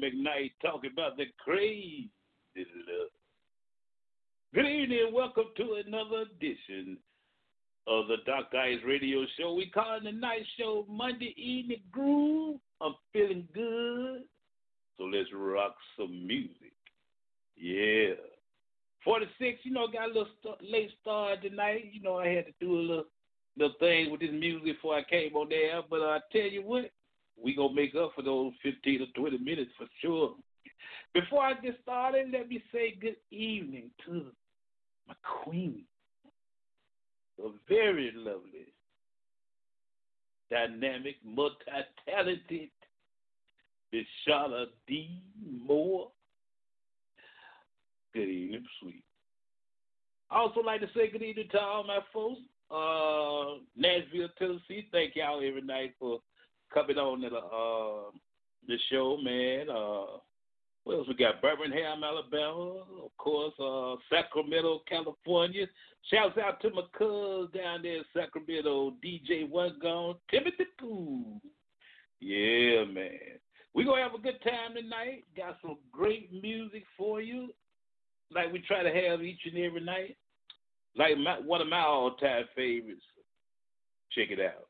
McKnight talking about the crazy love. Good evening and welcome to another edition of the Dark Eyes Radio Show. We call it the night show Monday evening groove. I'm feeling good. So let's rock some music. Yeah. 46, you know, got a little st- late start tonight. You know, I had to do a little, little thing with this music before I came on there. But I tell you what, we gonna make up for those 15 or 20 minutes for sure. Before I get started, let me say good evening to my queen, a very lovely, dynamic, multi-talented, Deshauna D. Moore. Good evening, sweet. I also like to say good evening to all my folks, uh, Nashville, Tennessee. Thank y'all every night for coming on to the uh, the show, man. Uh, what else we got? Birmingham, Alabama, of course, uh, Sacramento, California. Shouts out to my cuz down there in Sacramento, DJ One Gone, Timothy Cool. Yeah, man. We're going to have a good time tonight. Got some great music for you, like we try to have each and every night. Like my, one of my all time favorites. Check it out.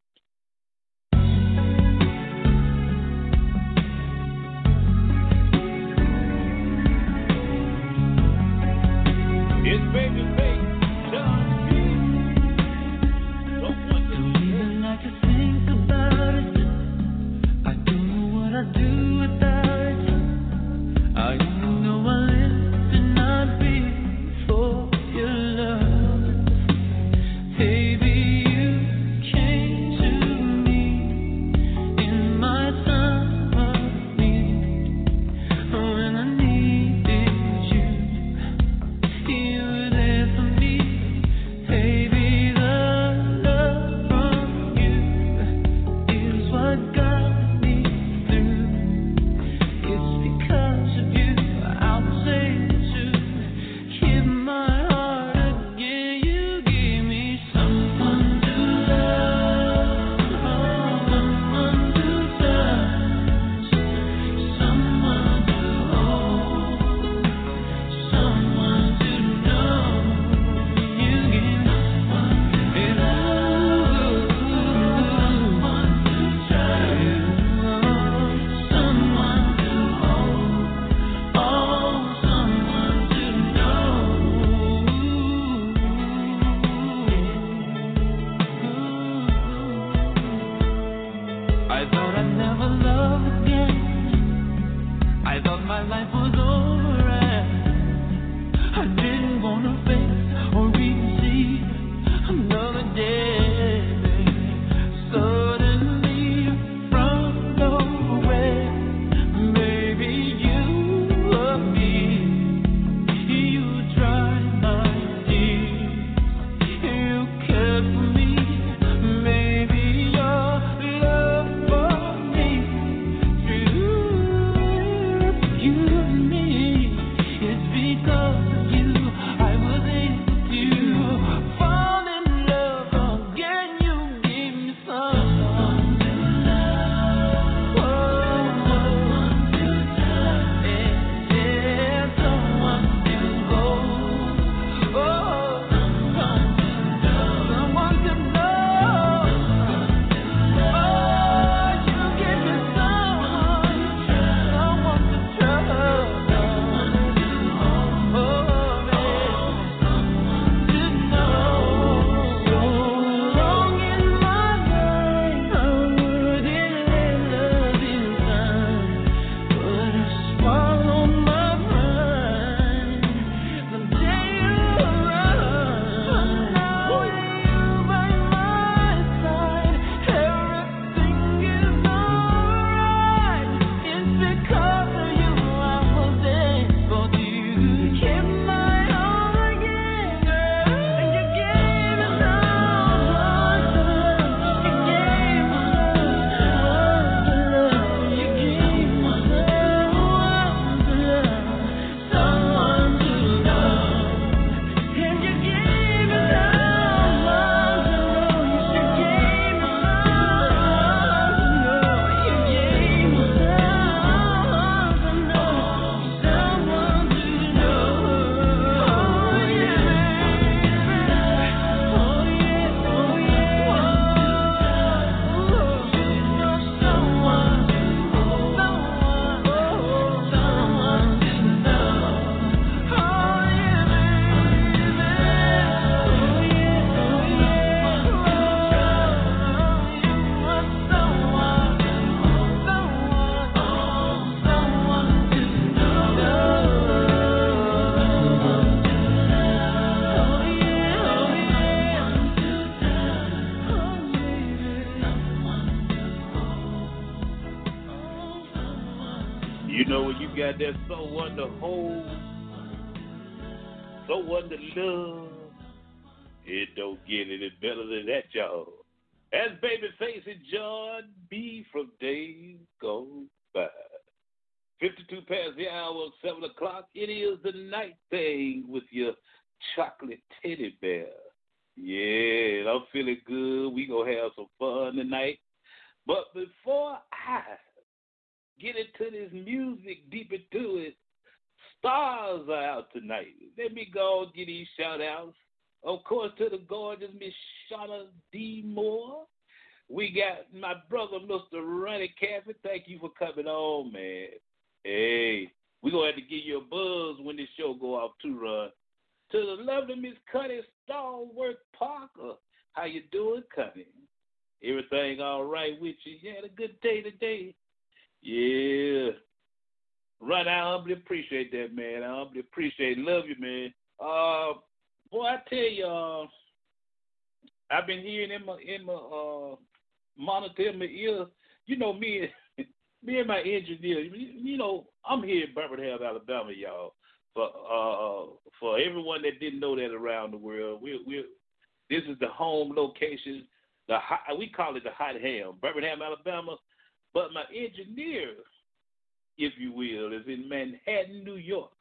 York.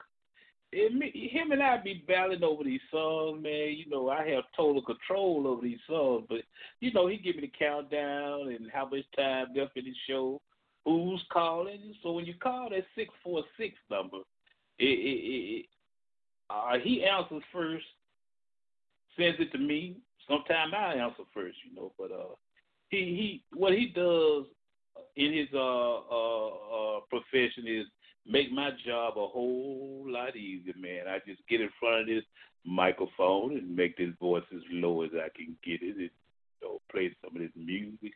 And me, him and I be battling over these songs, man. You know, I have total control over these songs, but you know, he give me the countdown and how much time left in the show, who's calling. So when you call that six four six number, it, it, it, uh, he answers first, sends it to me. Sometimes I answer first, you know, but uh, he he what he does in his uh, uh, uh, profession is make my job a whole lot easier, man. I just get in front of this microphone and make this voice as low as I can get it, and you know, play some of this music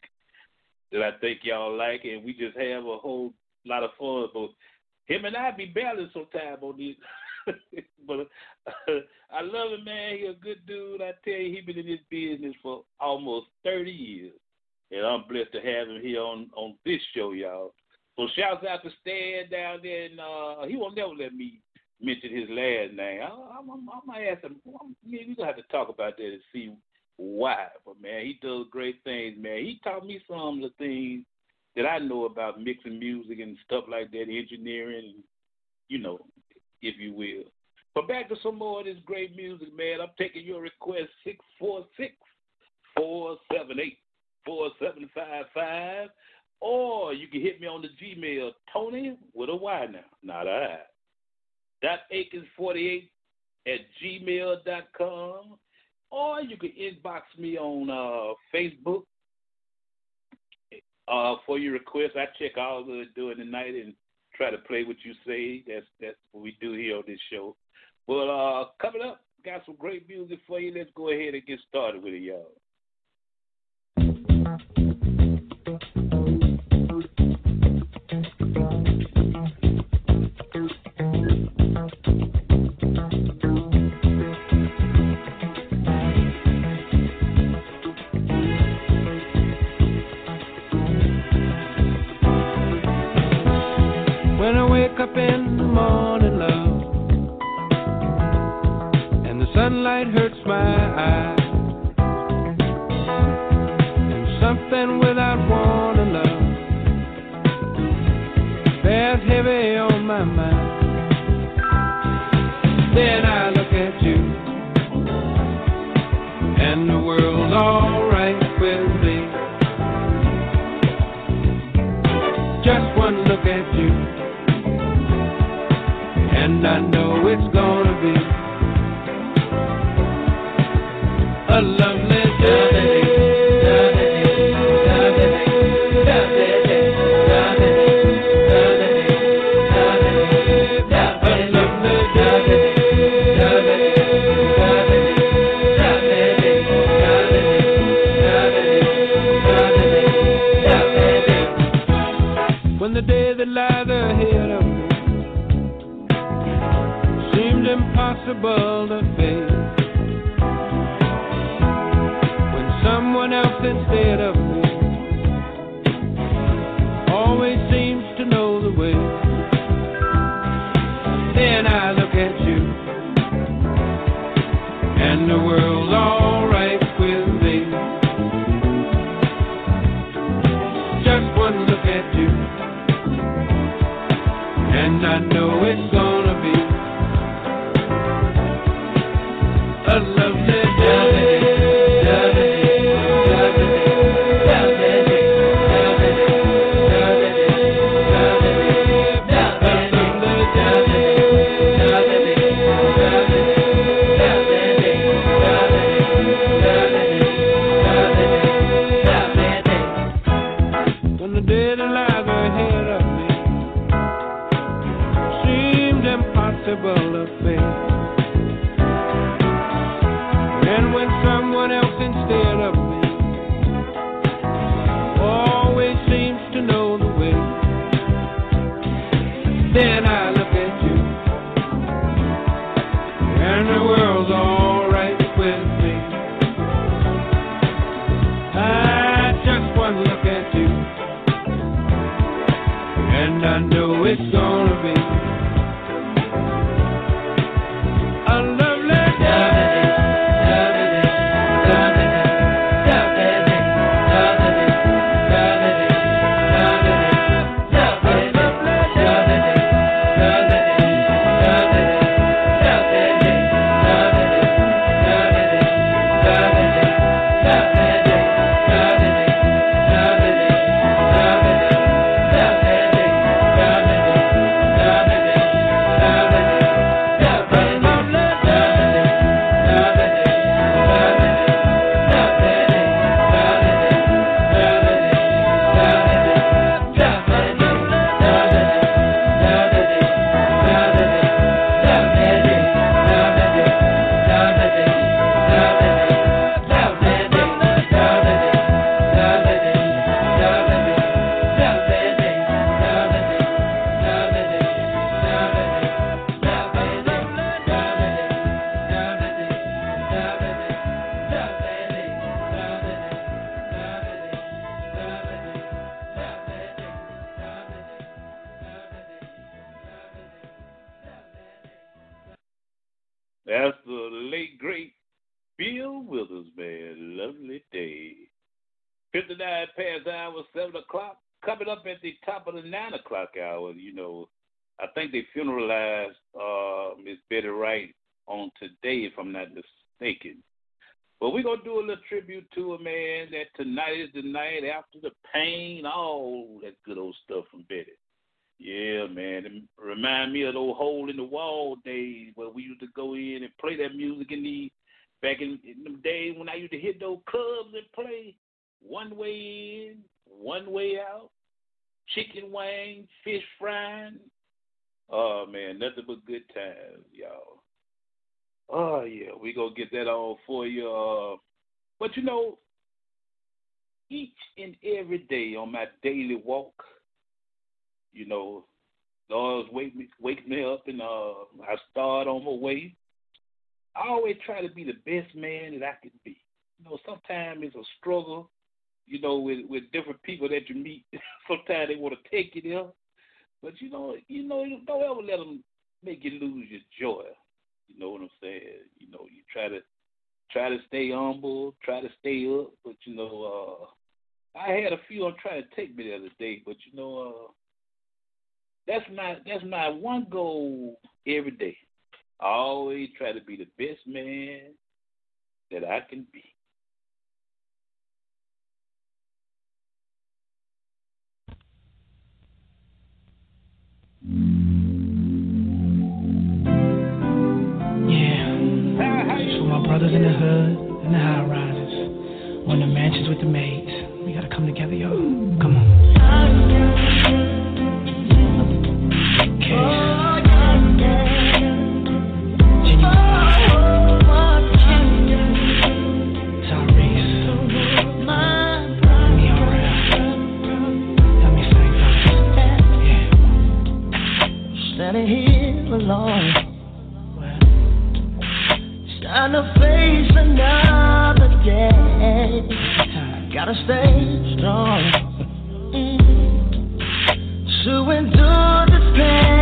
that I think y'all like, and we just have a whole lot of fun. But him and I be battling sometime on these. but uh, I love him, man. He a good dude. I tell you, he been in this business for almost thirty years and I'm blessed to have him here on on this show, y'all. So shouts out to Stan down there, and uh, he won't never let me mention his last name. I, I, I, I might ask him. Maybe we gonna have to talk about that and see why. But man, he does great things, man. He taught me some of the things that I know about mixing music and stuff like that, engineering, you know, if you will. But back to some more of this great music, man. I'm taking your request six four six four seven eight 4755. Or you can hit me on the Gmail, Tony with a Y now, not I. Dot Akins48 at gmail.com. Or you can inbox me on uh, Facebook uh, for your request. I check all it during the night and try to play what you say. That's that's what we do here on this show. Well, uh, coming up, got some great music for you. Let's go ahead and get started with it, y'all. Look you, top of the nine o'clock hour. You know, I think they funeralized uh, Miss Betty Wright on today, if I'm not mistaken. But we're gonna do a little tribute to a man. That tonight is the night after the pain, all that good old stuff from Betty. Yeah, man. It remind me of those hole in the wall days where we used to go in and play that music in the back in, in them days when I used to hit those clubs and play one way in, one way out chicken wing, fish frying. Oh man, nothing but good times, y'all. Oh yeah, we gonna get that all for you. Uh, but you know, each and every day on my daily walk, you know, Lord's wake me wake me up and uh I start on my way. I always try to be the best man that I can be. You know, sometimes it's a struggle you know, with with different people that you meet. Sometimes they want to take you there, but you know, you know, don't ever let them make you lose your joy. You know what I'm saying? You know, you try to try to stay humble, try to stay up, but you know, uh, I had a few on trying to take me the other day, but you know, uh, that's my that's my one goal every day. I always try to be the best man that I can be. in the hood and the high rises, on the mansions with the maids. We gotta come together, y'all. Come on. trying to face another day. Gotta stay strong mm. to endure this pain.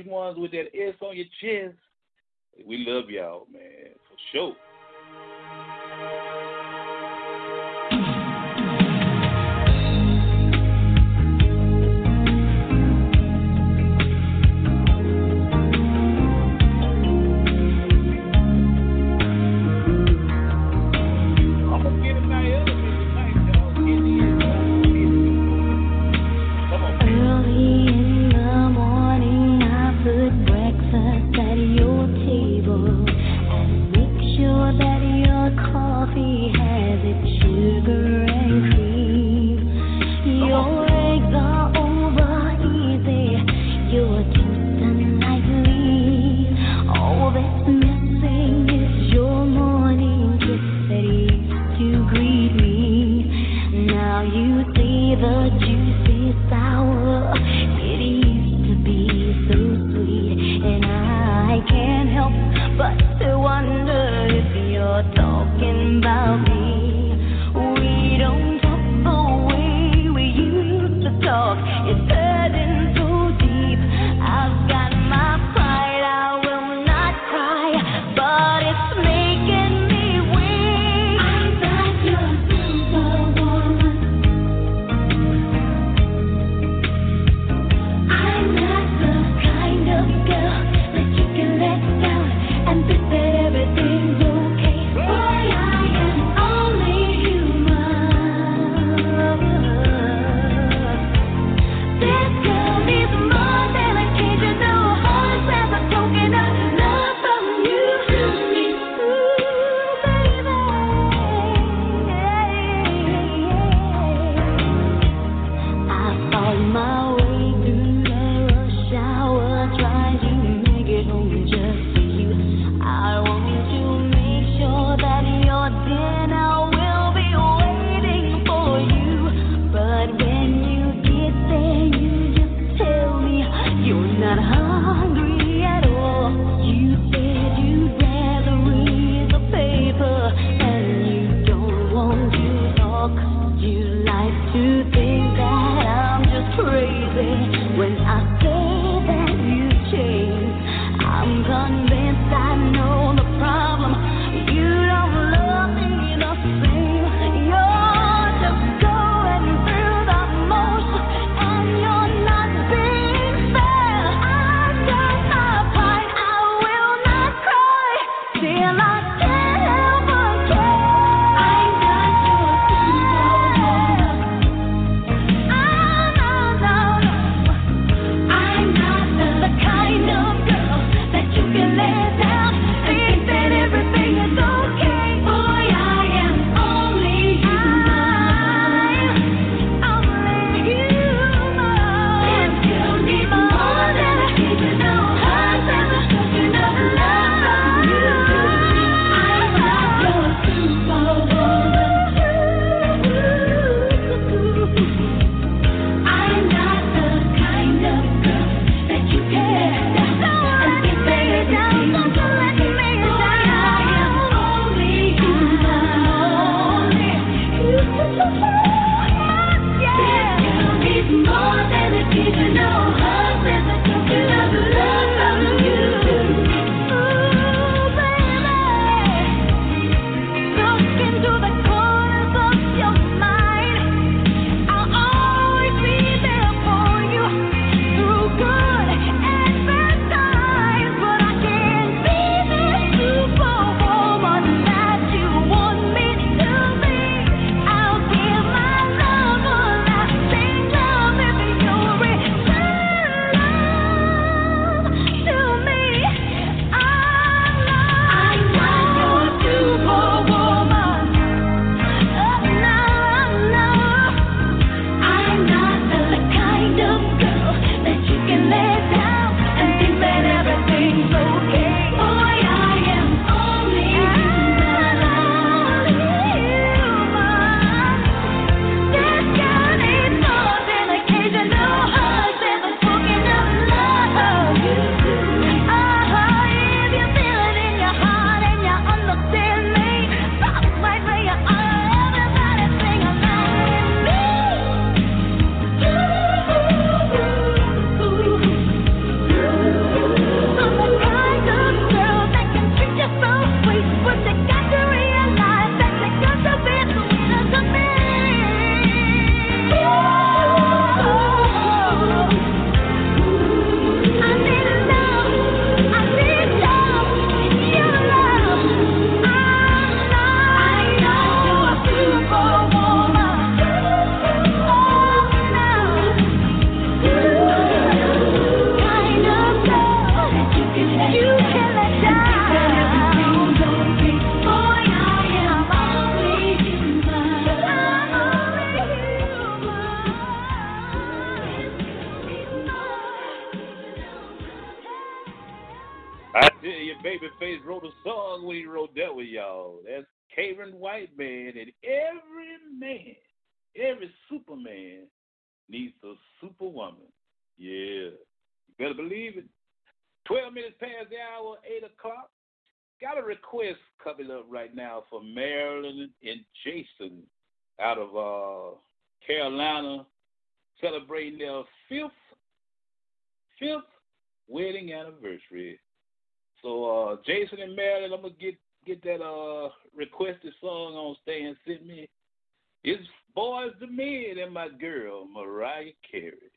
It's hurting we love y'all, man, for pride. I tell you, Babyface wrote a song when he wrote that with y'all. That's Karyn White man, and every man, every Superman needs a superwoman. Yeah, you better believe it. Twelve minutes past the hour, eight o'clock. Got a request coming up right now for Marilyn and Jason out of uh, Carolina, celebrating their fifth fifth wedding anniversary. So uh, Jason and Marilyn, I'm gonna get get that uh requested song on Stay and Send Me. It's Boyz II Men and my girl Mariah Carey.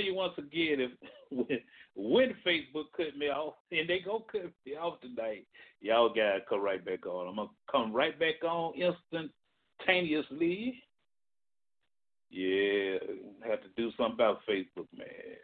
You once again, if when, when Facebook cut me off, and they go cut me off tonight, y'all gotta come right back on. I'm gonna come right back on instantaneously. Yeah, have to do something about Facebook, man.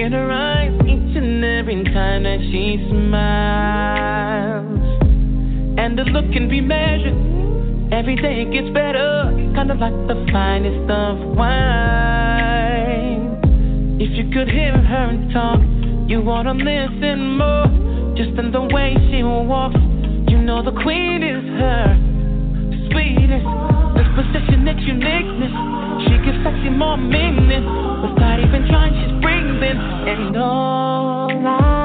In her eyes each and every time that she smiles. And the look can be measured. Every day it gets better, kind of like the finest of wine. If you could hear her and talk, you wanna listen more. Just in the way she walks, you know the queen is her. Sweetest, this position, that uniqueness. She gives sexy more meaning. Without even trying, she's breathing. And all I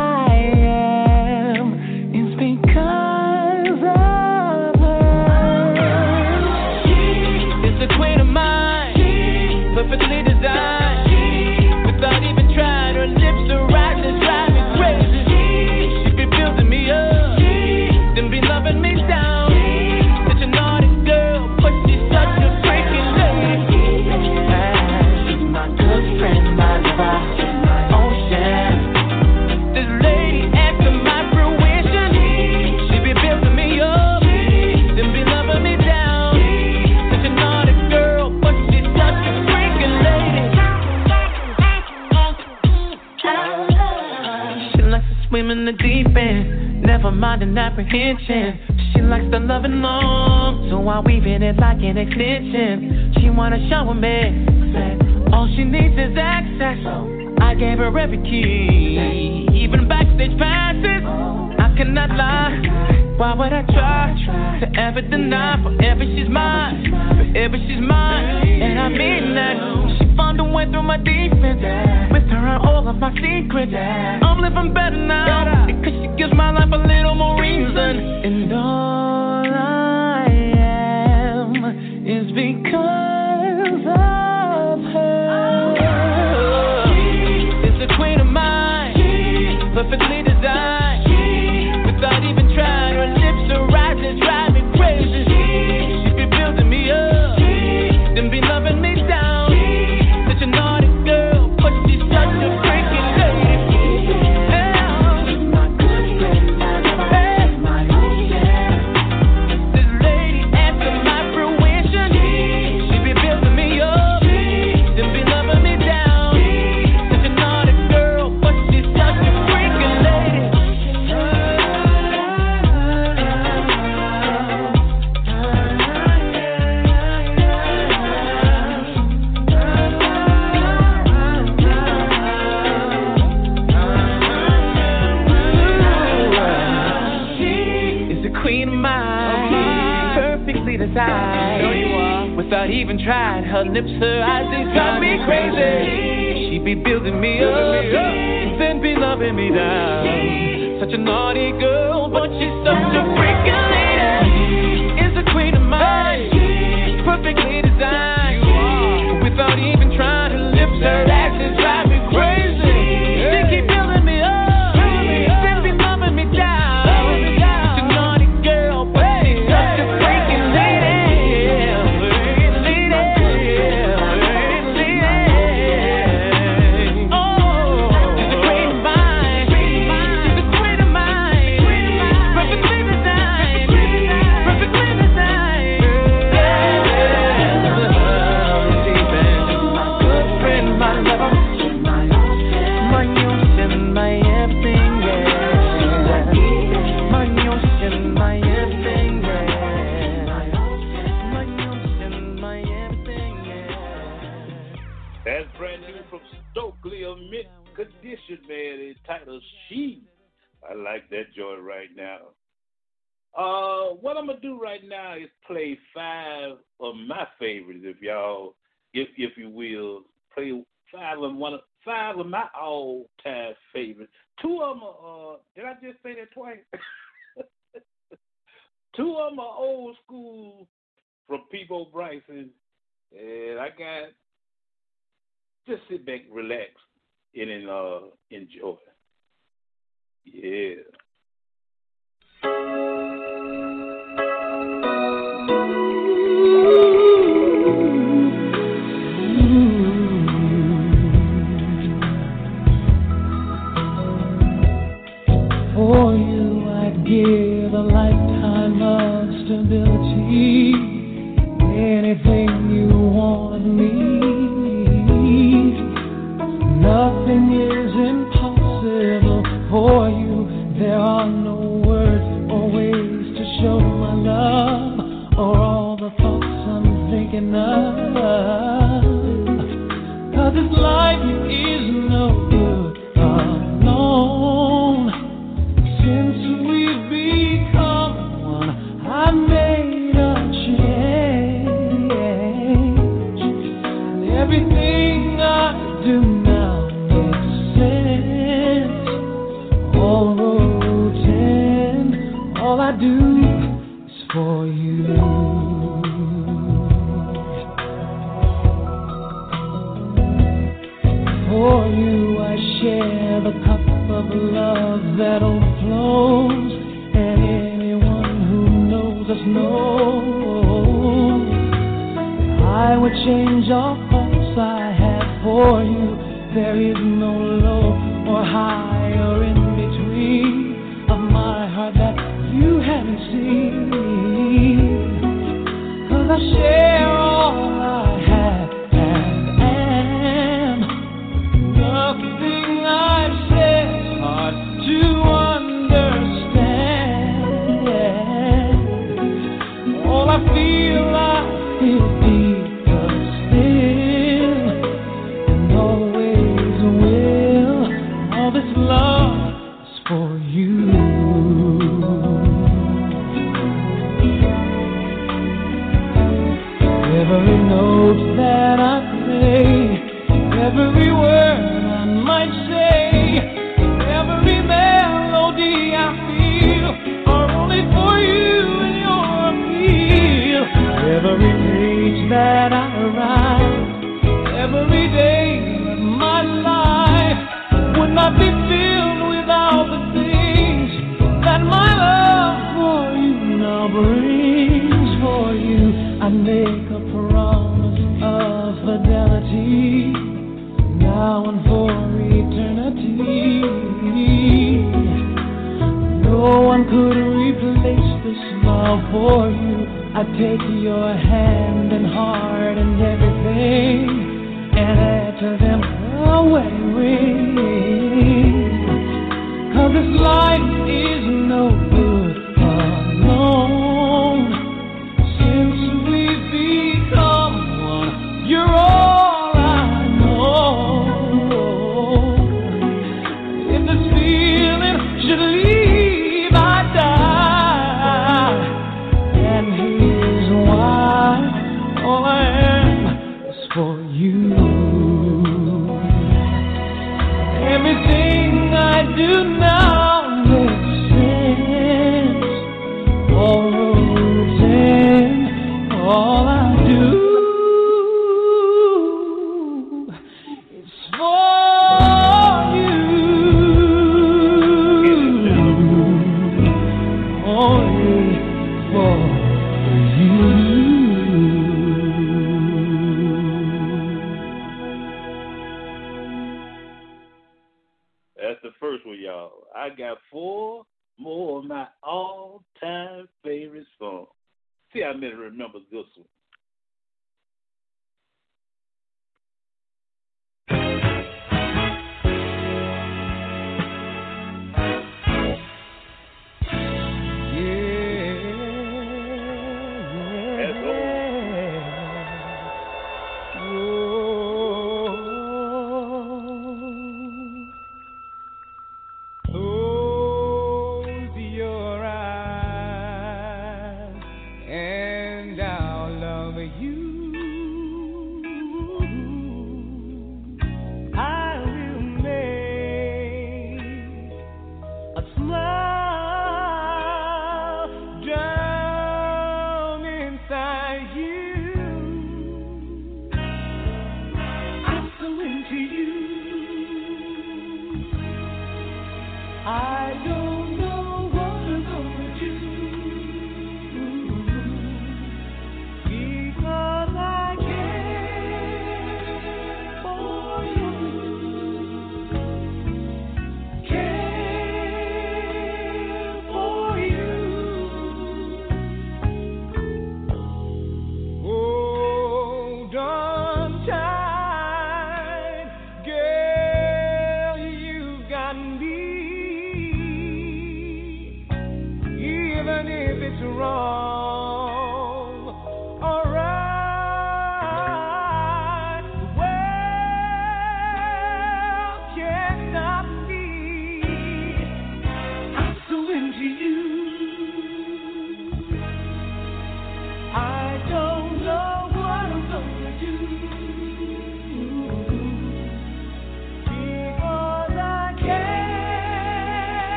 savor every key. Even backstage passes, I cannot lie. Why would I try to ever deny? Forever she's mine, forever she's mine. And I mean that. She found a way through my defense. With her, all of my secrets. even tried. Her lips, her eyes, they drive me crazy. She be building me up, then be loving me down. Such a naughty girl.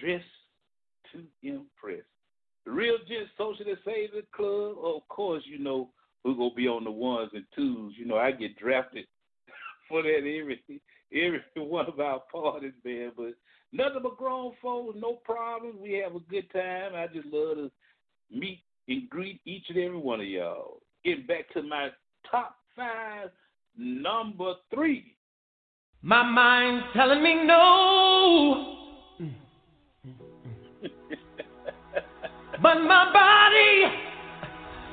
dress to impress. The real Gent Socialist Savior Club, of course, you know, we're going to be on the ones and twos. You know, I get drafted for that every, every one of our parties, man. But nothing but grown folks, no problems. We have a good time. I just love to meet and greet each and every one of y'all. Getting back to my top five, number three. My mind's telling me no but my body,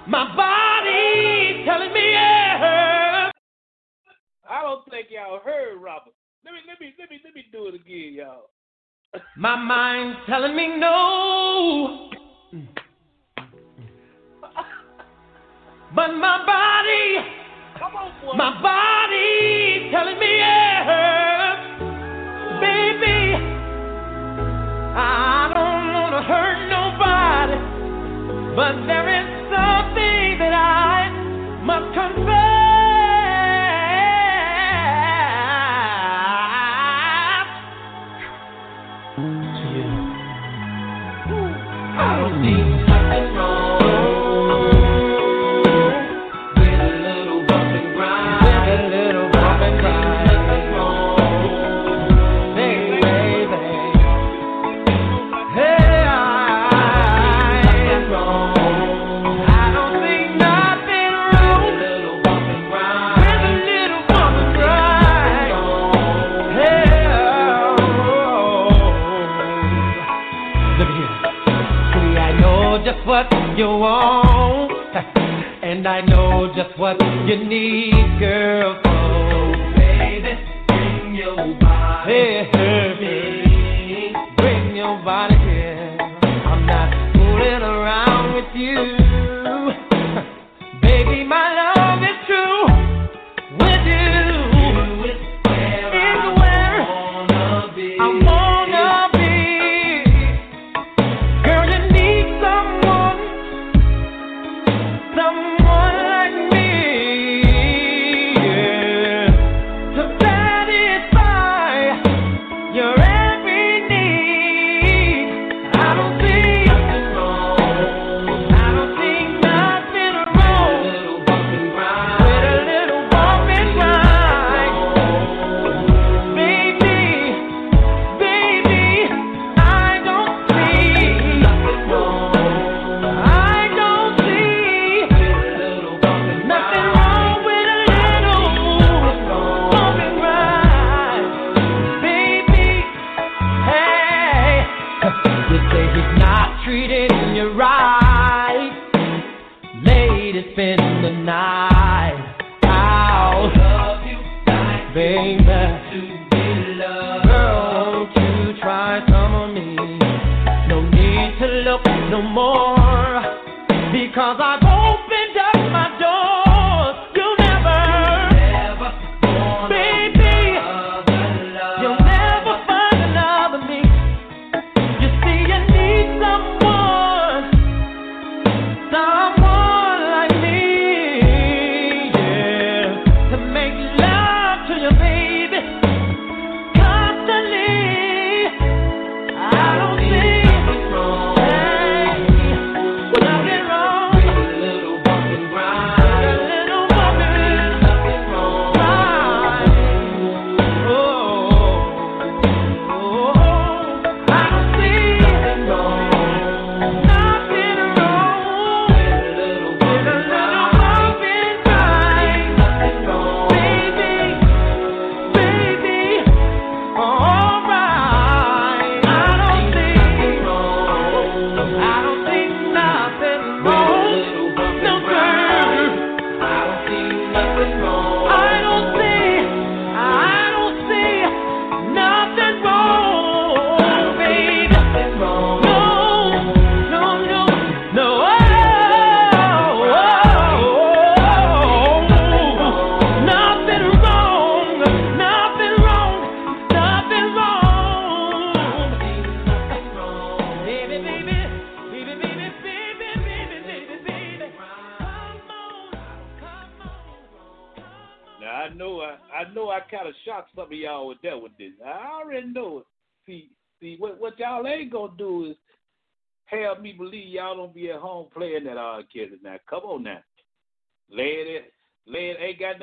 my body telling me yeah. I don't think y'all heard Robert. Let me let me let me let me do it again, y'all. my mind's telling me no. But my body, on, my body telling me, yeah, baby, I hurt nobody, but there is something that I must confess. you need, girl. Oh, baby, bring your body. Hey.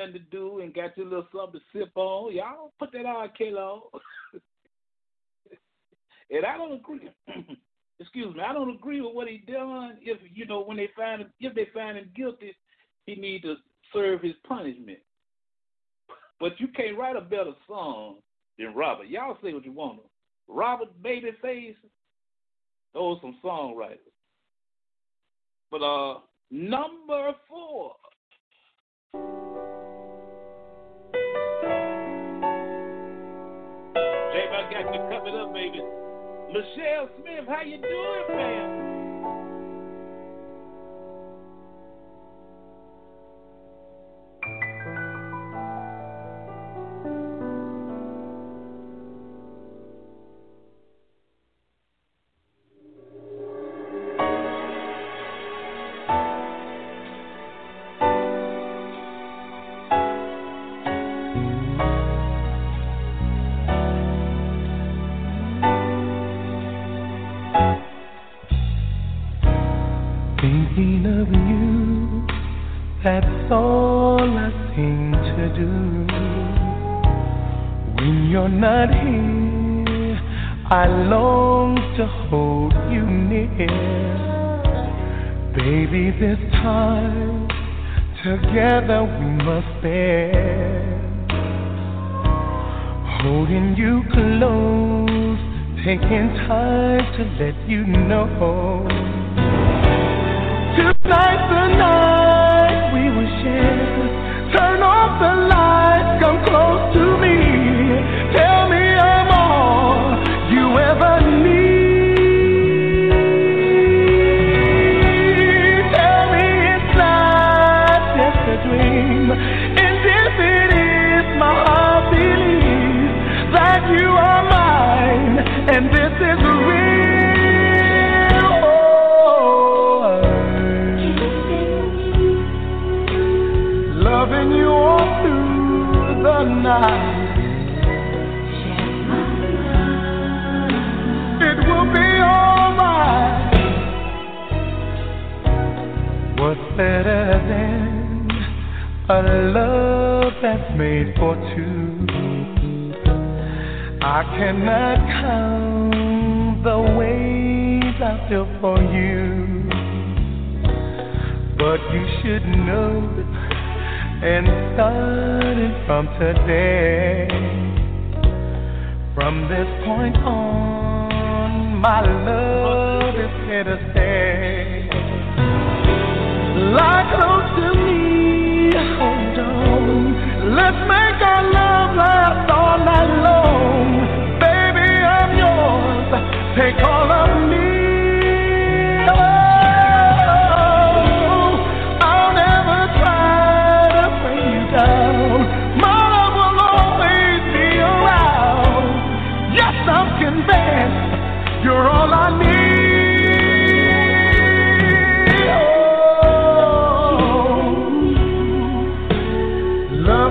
nothing to do and got your little something to sip on, y'all put that on, Kalo. and I don't agree. excuse me, I don't agree with what he done. If you know when they find him, if they find him guilty, he need to serve his punishment. But you can't write a better song than Robert. Y'all say what you want to. Robert Babyface, those some songwriters. But uh, number four. J-Bug got you covered up, baby. Michelle Smith, how you doing, man?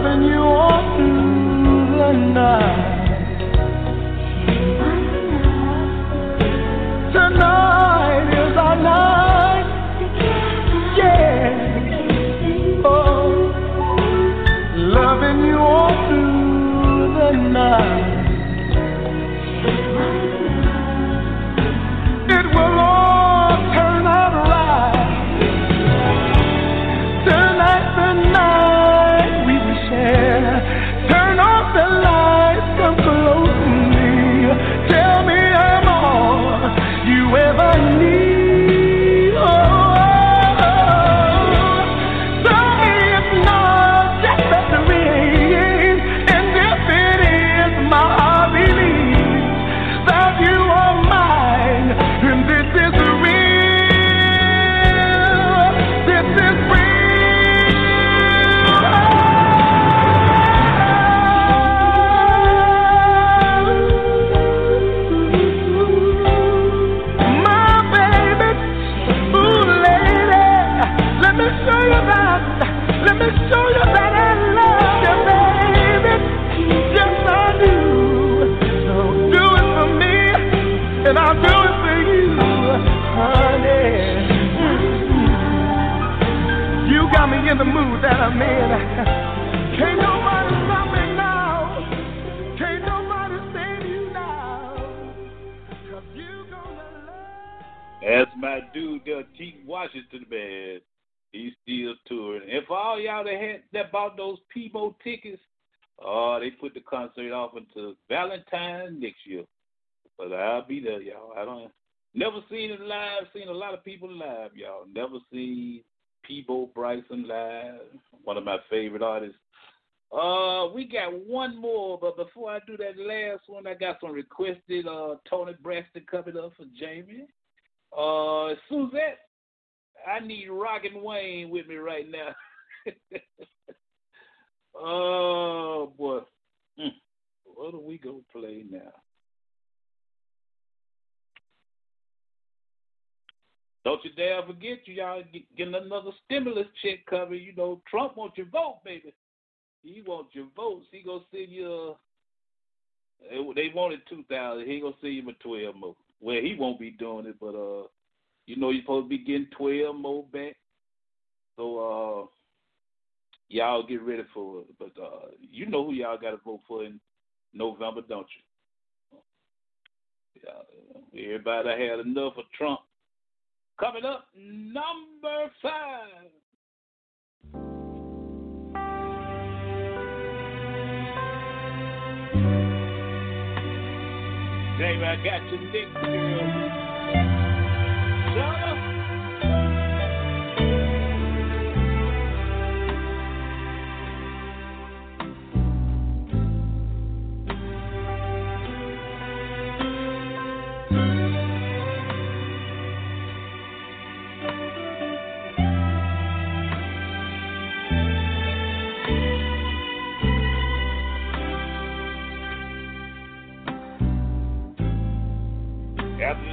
loving you all through the night. Washington, man. He's still touring. And for all y'all that had that bought those Peabo tickets, oh, they put the concert off until Valentine next year. But I'll be there, y'all. I don't never seen it live. Seen a lot of people live, y'all. Never seen Peabo Bryson live. One of my favorite artists. Uh, we got one more, but before I do that last one, I got some requested uh Toni Braxton coming up for Jamie. Uh, Suzette, I need Rockin' Wayne with me right now. oh boy, mm. what are we gonna play now? Don't you dare forget, you y'all get- getting another stimulus check coming. You know, Trump wants your vote, baby. He wants your votes. He gonna send you. A, they- wanted two thousand. He gonna send you a twelve more. Well, he won't be doing it, but uh, you know you're supposed to be getting twelve more back. So uh, y'all get ready for it. But uh, you know who y'all got to vote for in November, don't you? Yeah, everybody had enough of Trump. Coming up, number five. Jamie, I got your next girl.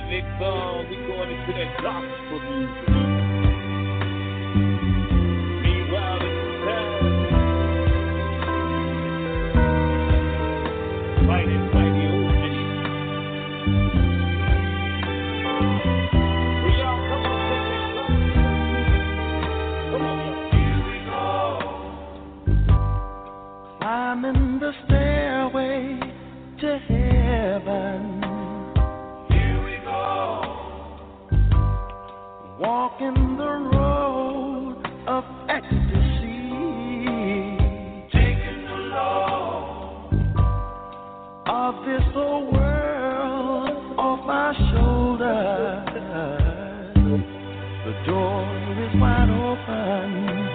Next song, we going into that gospel music. Off my shoulder. The door is wide open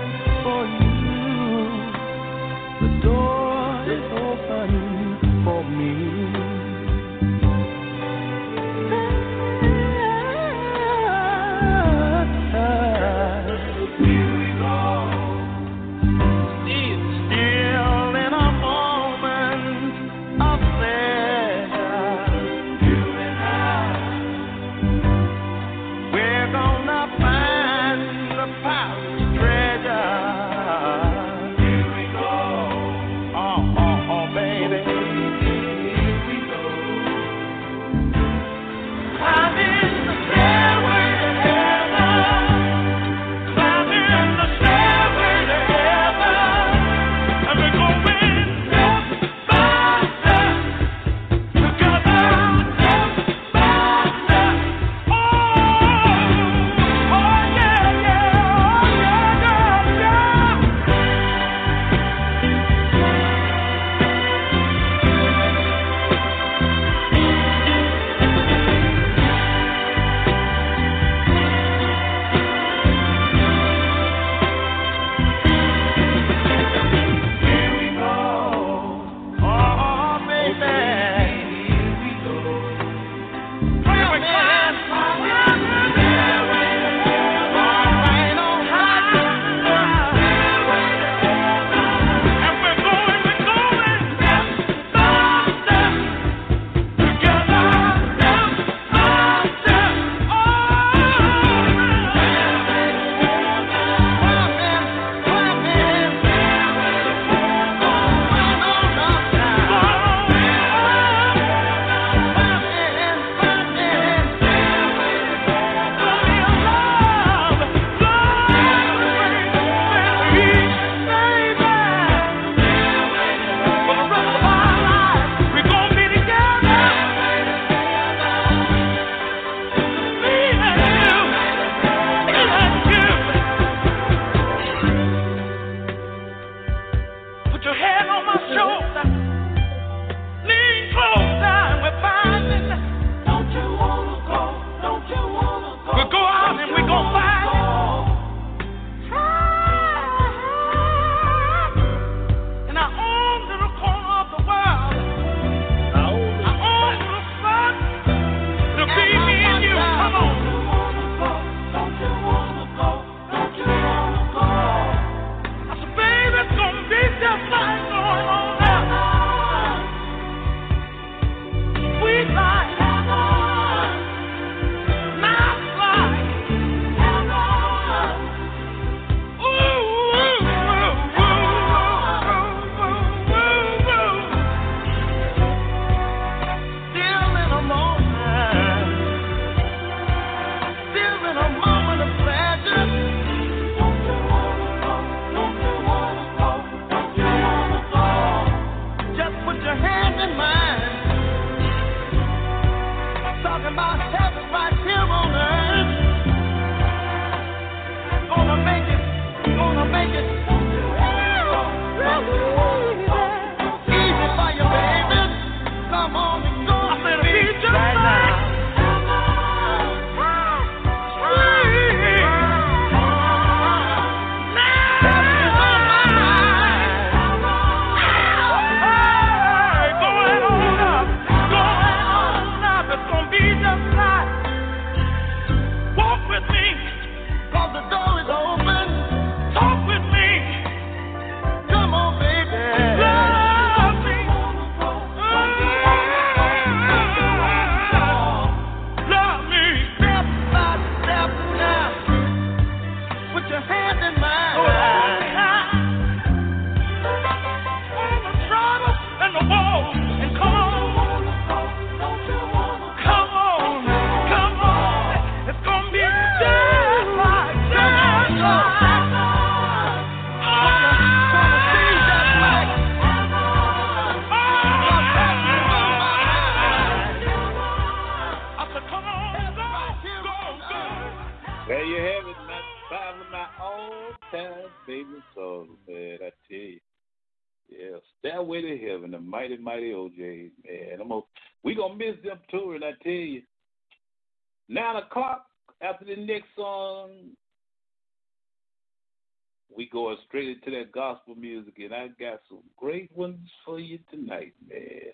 going straight into that gospel music, and I got some great ones for you tonight, man,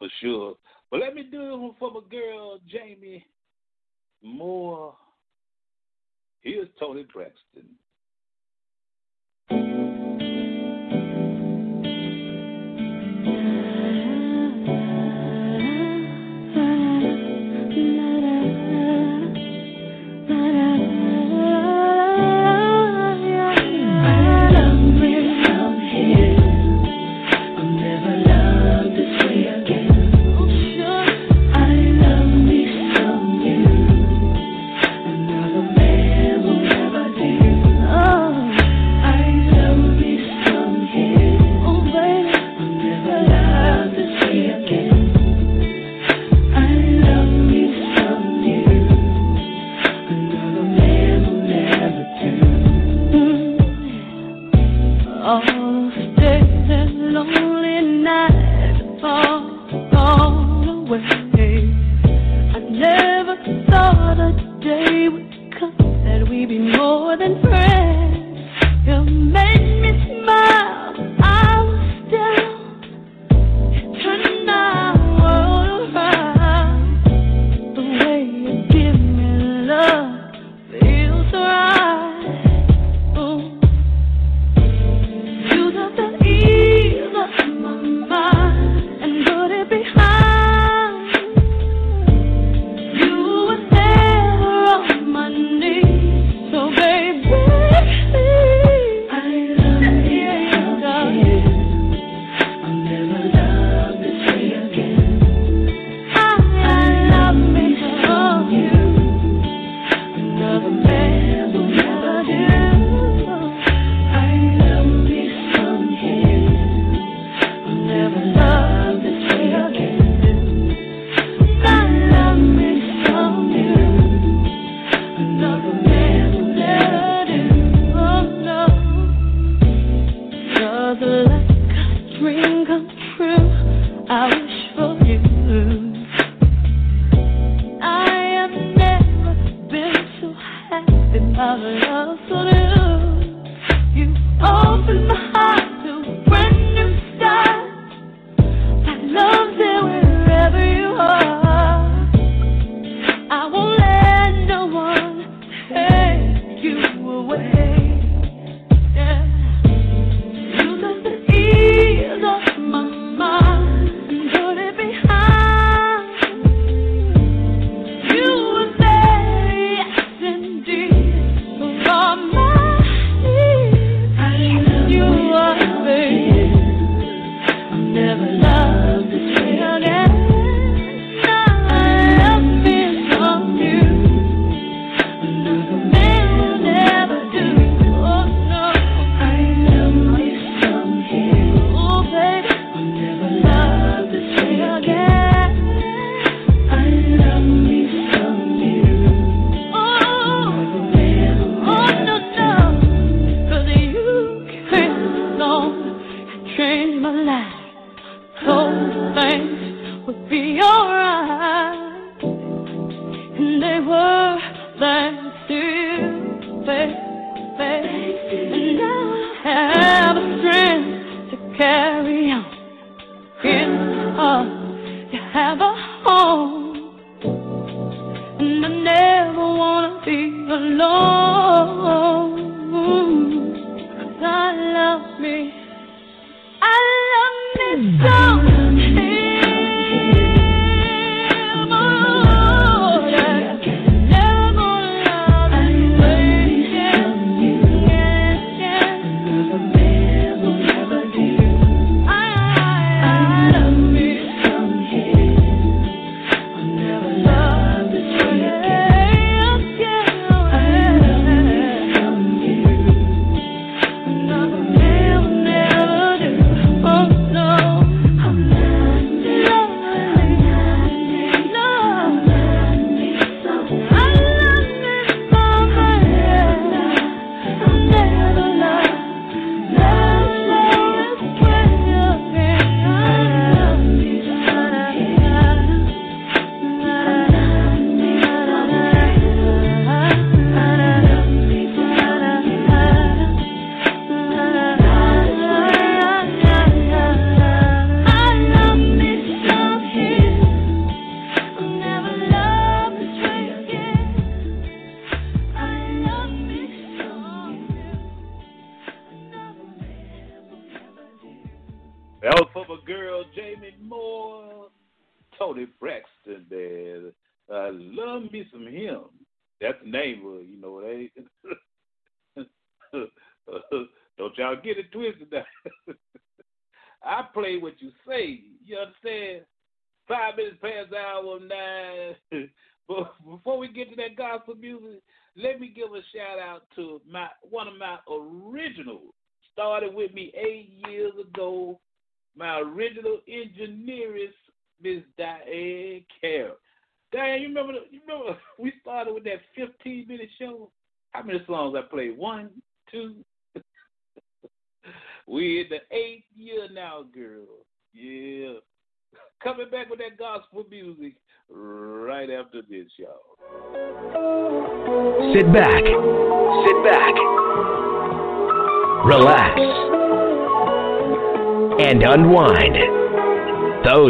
for sure. But let me do it for my girl Jamie Moore. Here's Toni Braxton.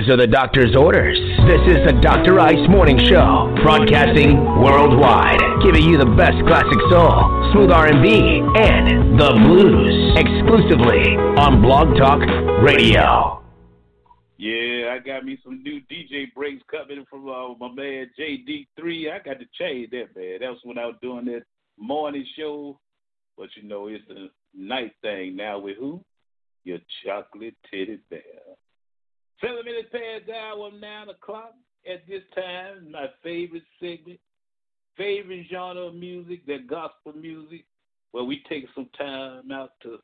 Those are the doctor's orders. This is the Dr. Ice Morning Show, broadcasting worldwide, giving you the best classic soul, smooth R&B, and the blues, exclusively on Blog Talk Radio. Yeah, I got me some new DJ breaks coming from uh, my man JD3. I got to change that, man. That was when I was doing that morning show. But you know, it's the night thing now with who? Your chocolate titty bear. Seven minutes past the hour, nine o'clock. At this time, my favorite segment, favorite genre of music, that gospel music, where we take some time out to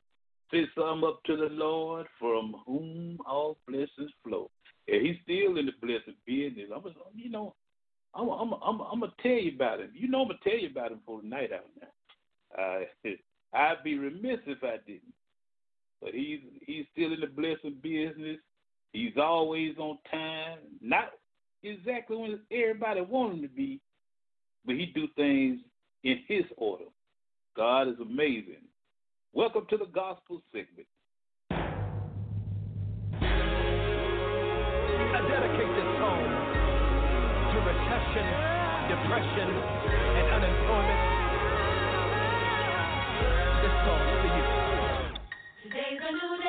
Say something up to the Lord from whom all blessings flow. And he's still in the blessed business. I'm, you know, I'm, I'm, I'm, I'm gonna tell you about him. You know, I'm gonna tell you about him for the night out now. Uh, I'd be remiss if I didn't. But he's he's still in the blessed business. He's always on time. Not exactly when everybody wants him to be, but he do things in his order. God is amazing. Welcome to the gospel segment. I dedicate this song to recession, depression, and unemployment. This song's for you. Today's a new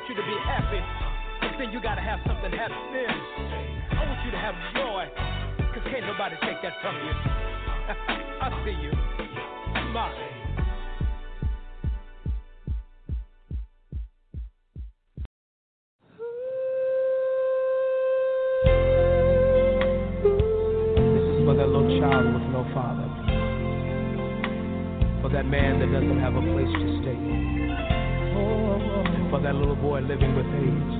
want you to be happy, but then you gotta have something happy. I want you to have joy, cause can't nobody take that from you. I see you. Smile. living with age.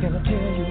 Can I tell you?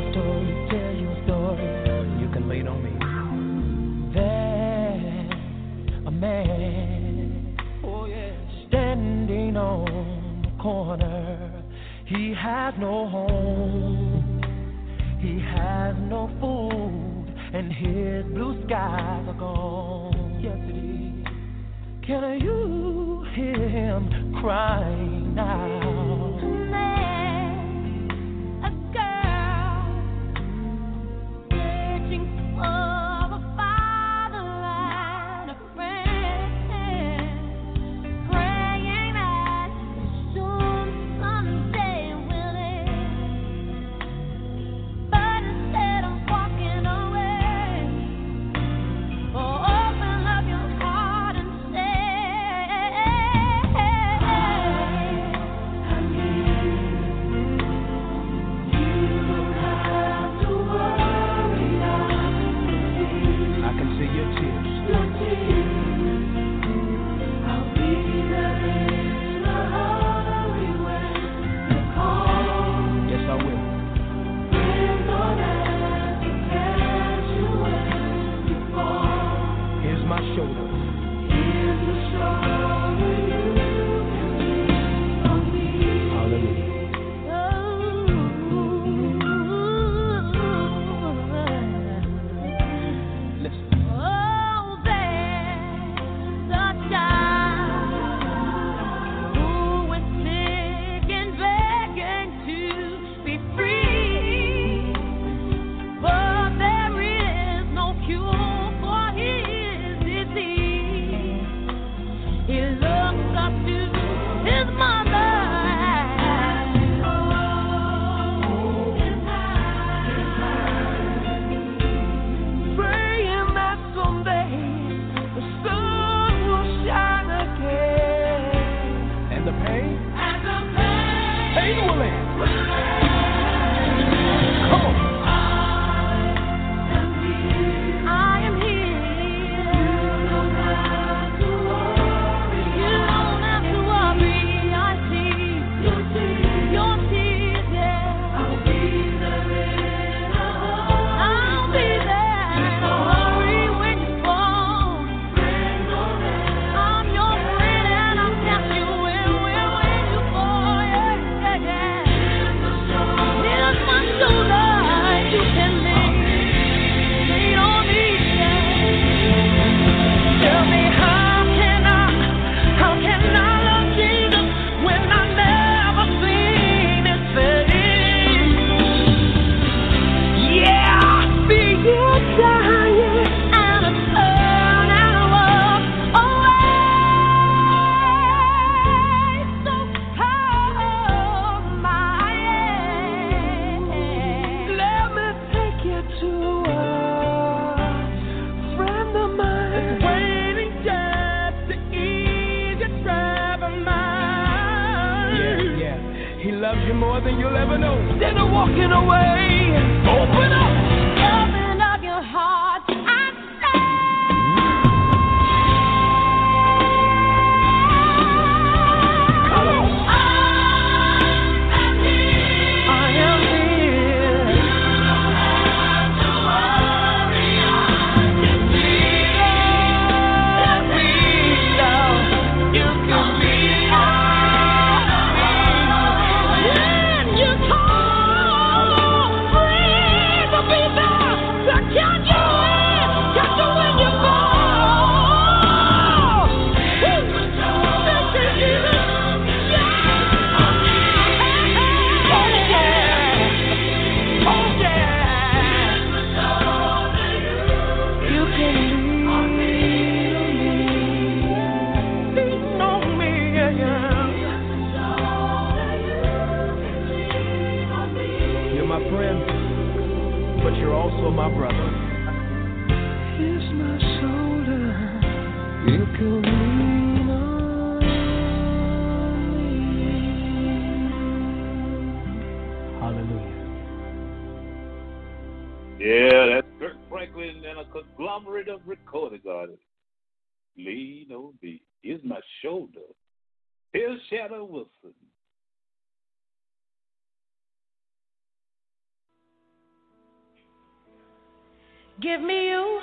Give me you.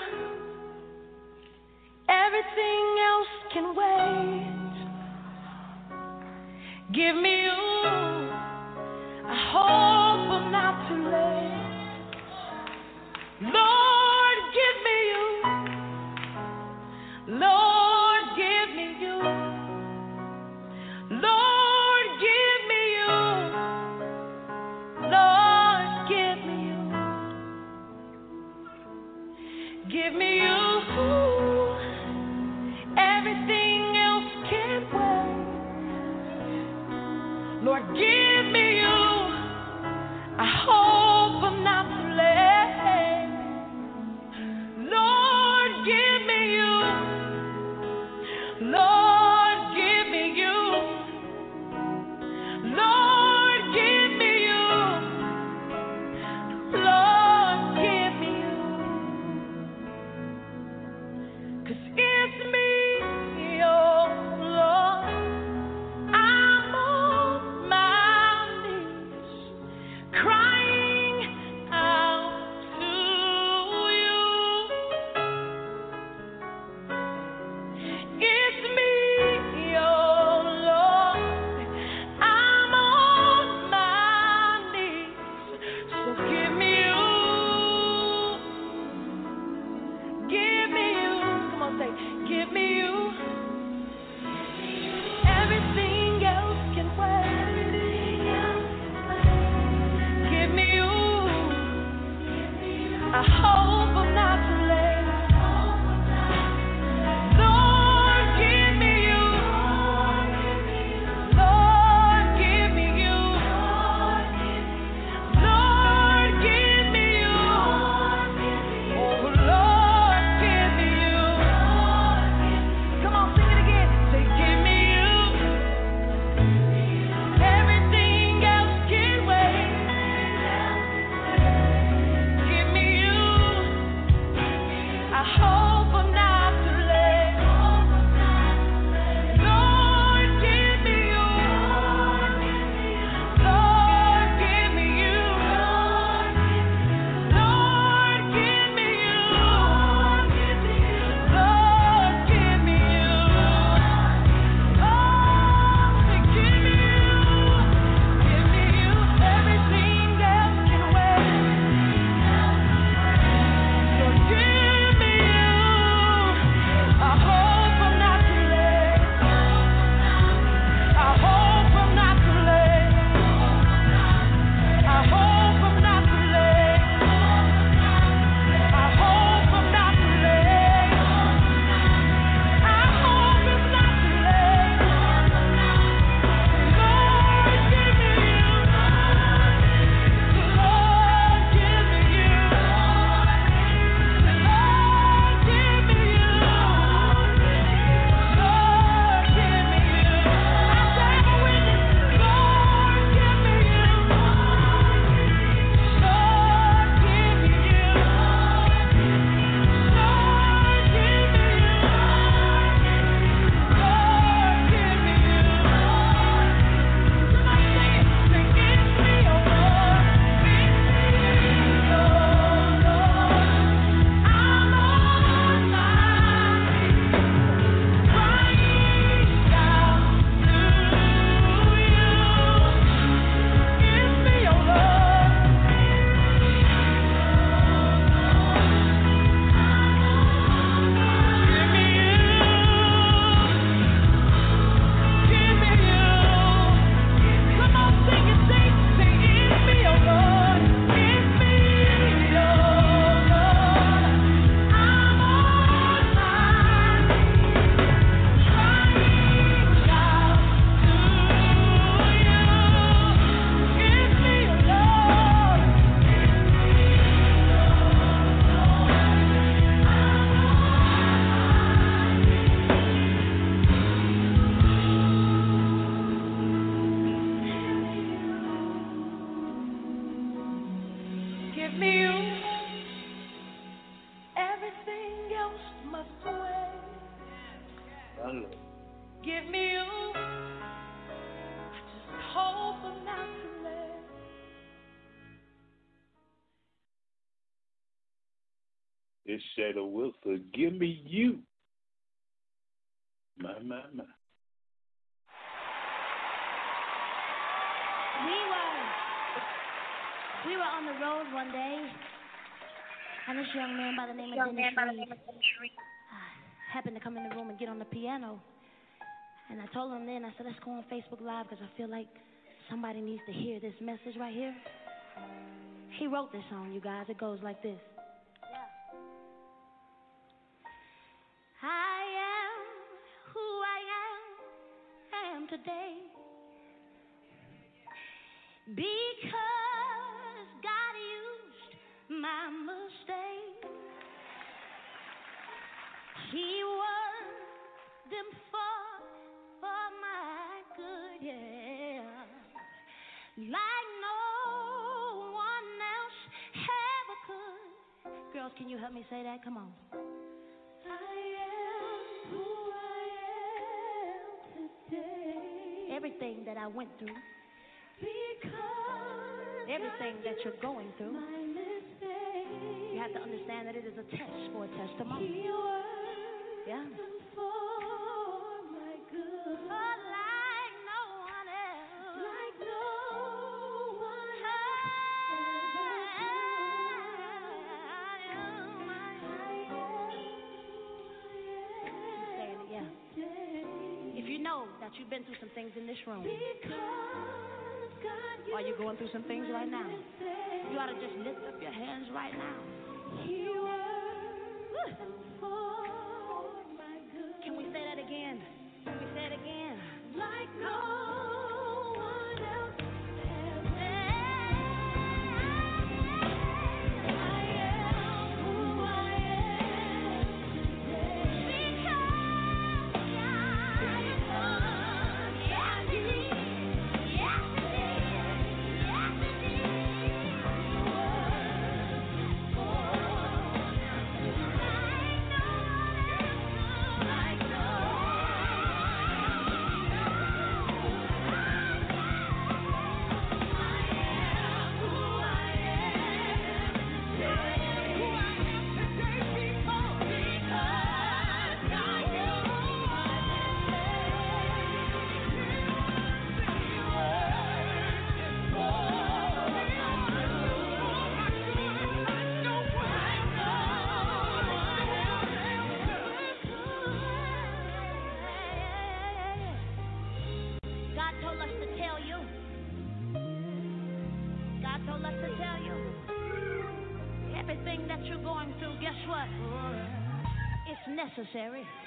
Everything else can wait. Give me It's Shana Wilson. Give me you. My, my, my. We were we were on the road one day, and this young man by the name of Dennis Reed uh, happened to come in the room and get on the piano. And I told him then, I said, let's go on Facebook Live because I feel like somebody needs to hear this message right here. He wrote this song, you guys. It goes like this. Today. Because God used my mistake. He worked them for, for my good, yeah. Like no one else ever could. Girls, can you help me say that? Come on. I Everything that I went through. Because everything that you're going through. You have to understand that it is a test for a testimony. Yeah. Some things in this room, or you're going through some things right now, you ought to just lift up your hands right now. Can we say that again? Can we say it again? Like no necessary.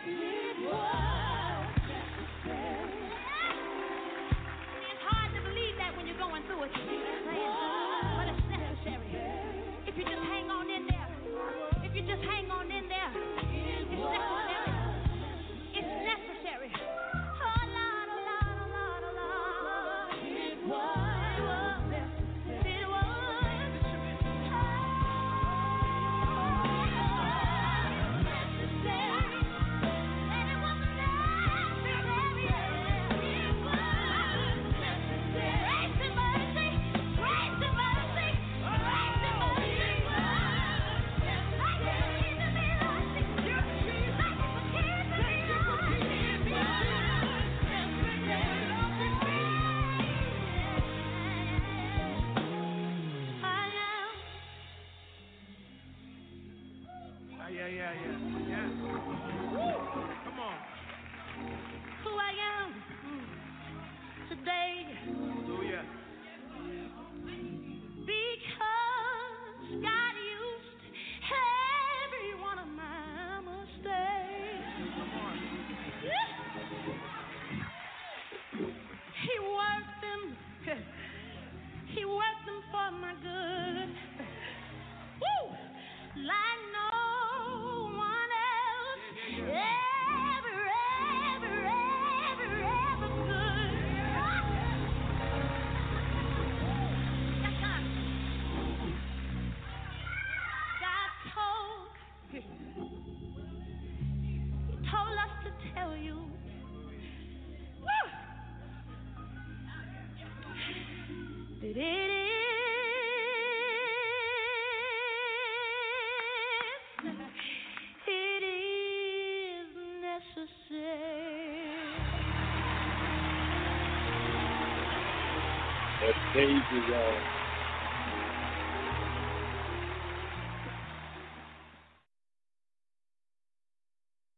Stage is.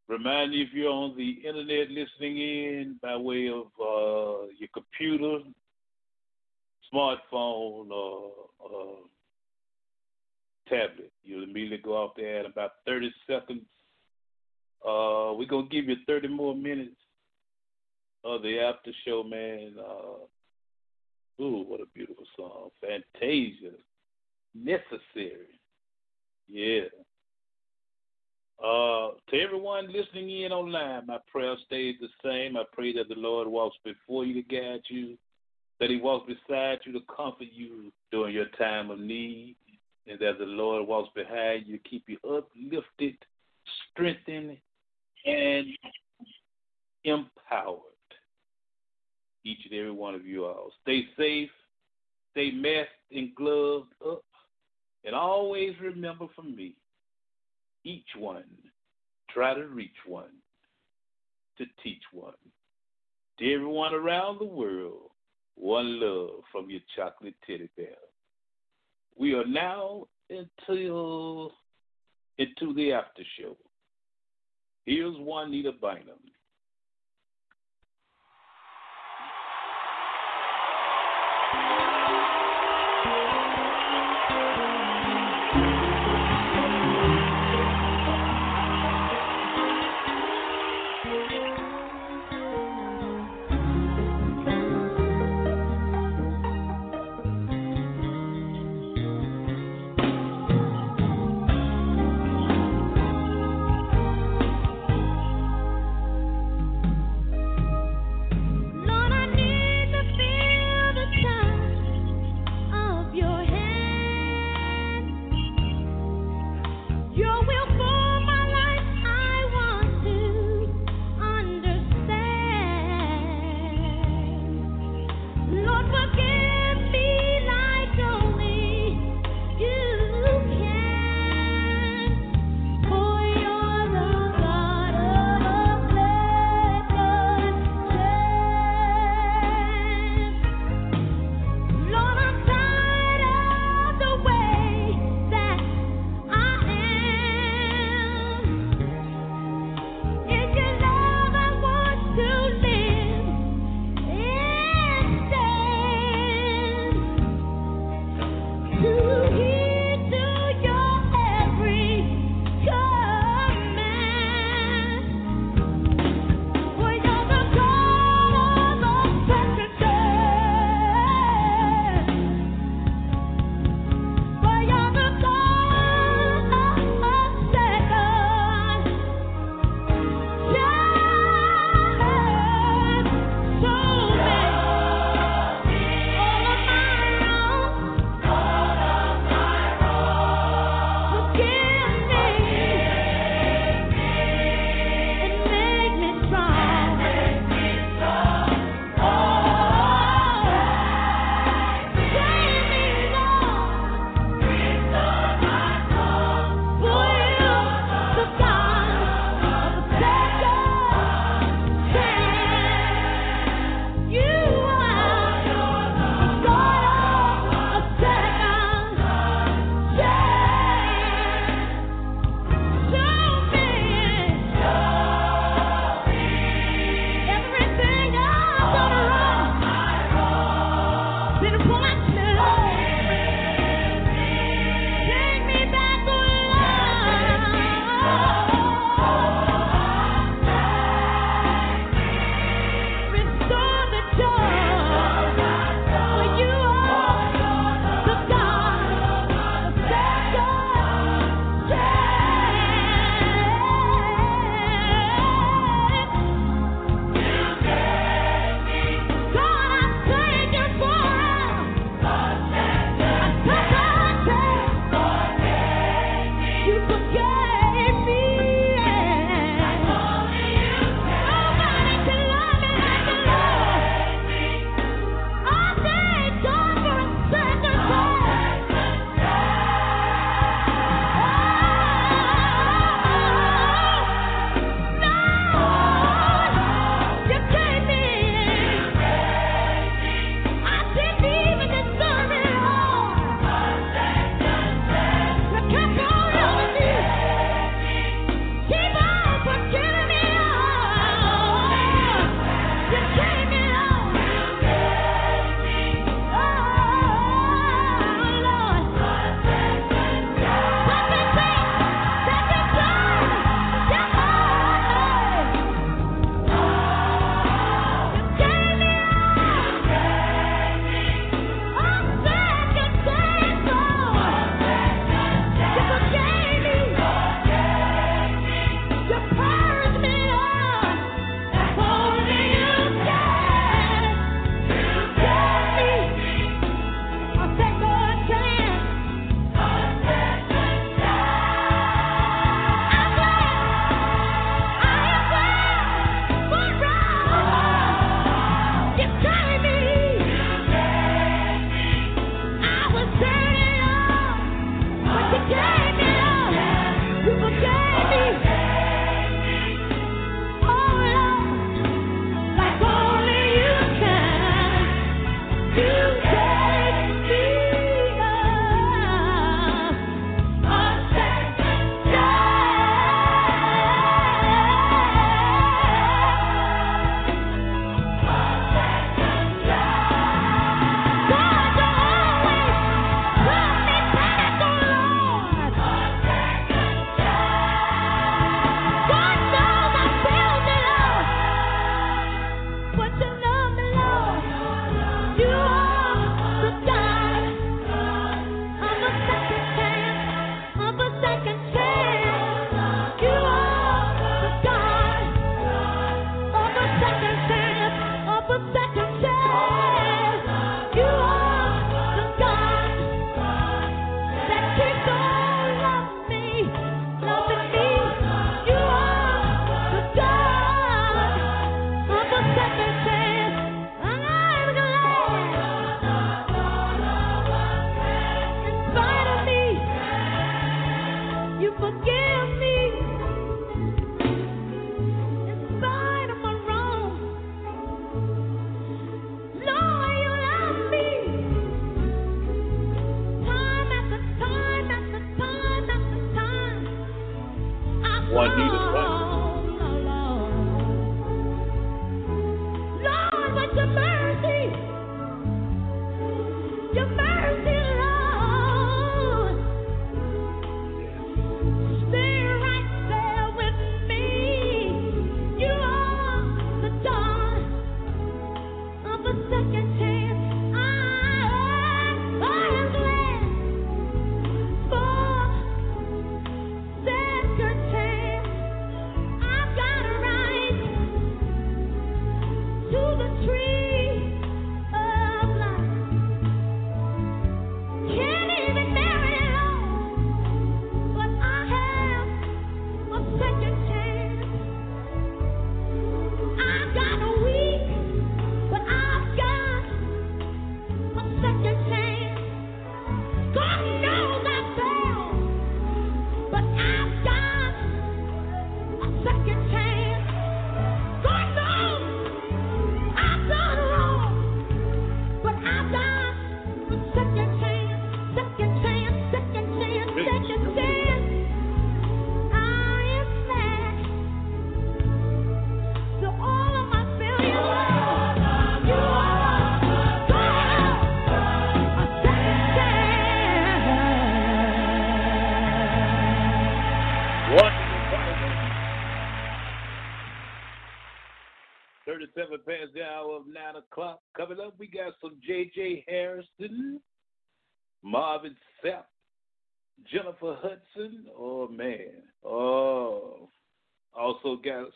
Remind you if you're on the internet listening in by way of uh, your computer, smartphone, or uh, tablet, you'll immediately go off there in about 30 seconds. Uh, we're going to give you 30 more minutes of the after show, man. Uh, ooh, what a beautiful song. Fantasia. Necessary. Yeah. Uh, to everyone listening in online, my prayer stays the same. I pray that the Lord walks before you to guide you, that He walks beside you to comfort you during your time of need, and that the Lord walks behind you to keep you uplifted, strengthened, and empowered. Each and every one of you all. Stay safe, stay masked and gloved up, and always remember from me each one, try to reach one, to teach one. To everyone around the world, one love from your chocolate teddy bear. We are now until into the after show. Here's Juanita Bynum.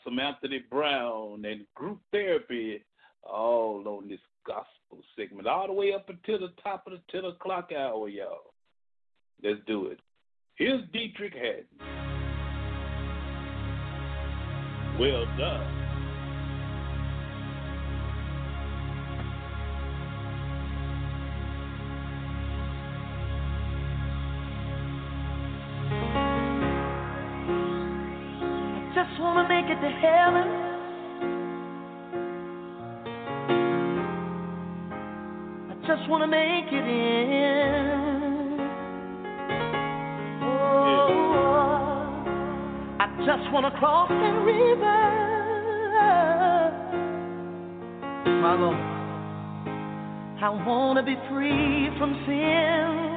some Anthony Brown and group therapy all on this gospel segment, all the way up until the top of the 10 o'clock hour, y'all. Let's do it. Here's Dietrich Haddon. Well done. to heaven. I just want to make it in. Oh, I just want to cross that river. My Lord, I want to be free from sin.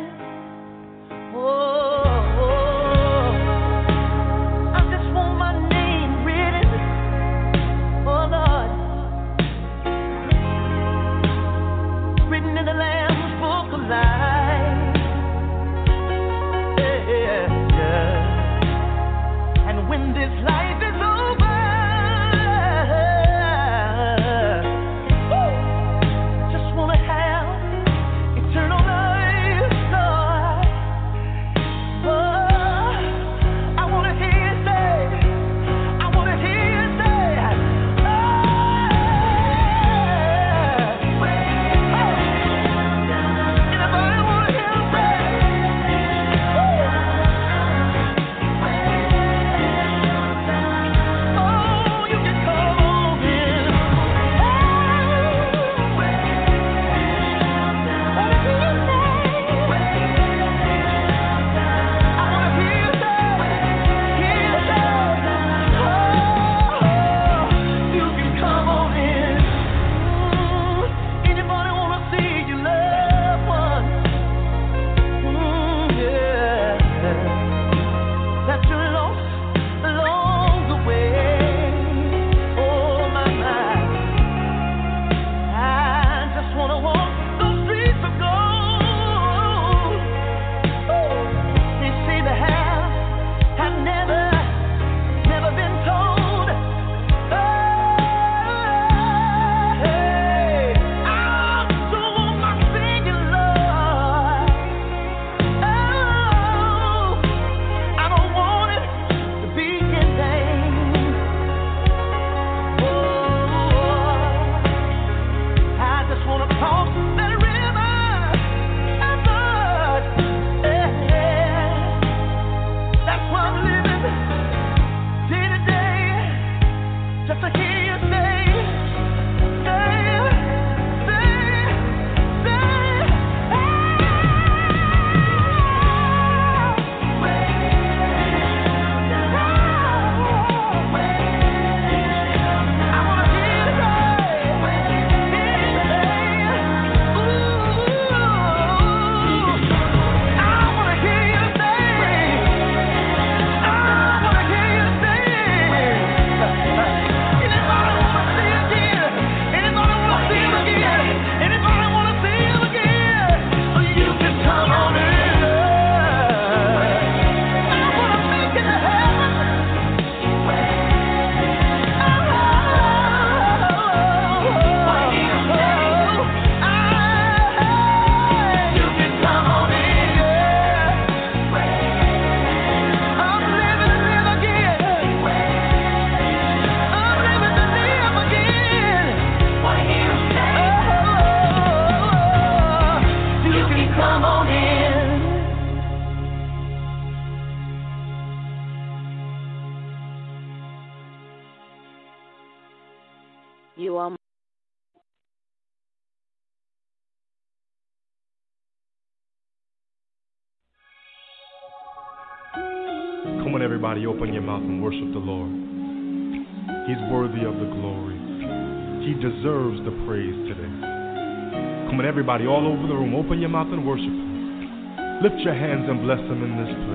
everybody all over the room, open your mouth and worship Him. Lift your hands and bless Him in this place.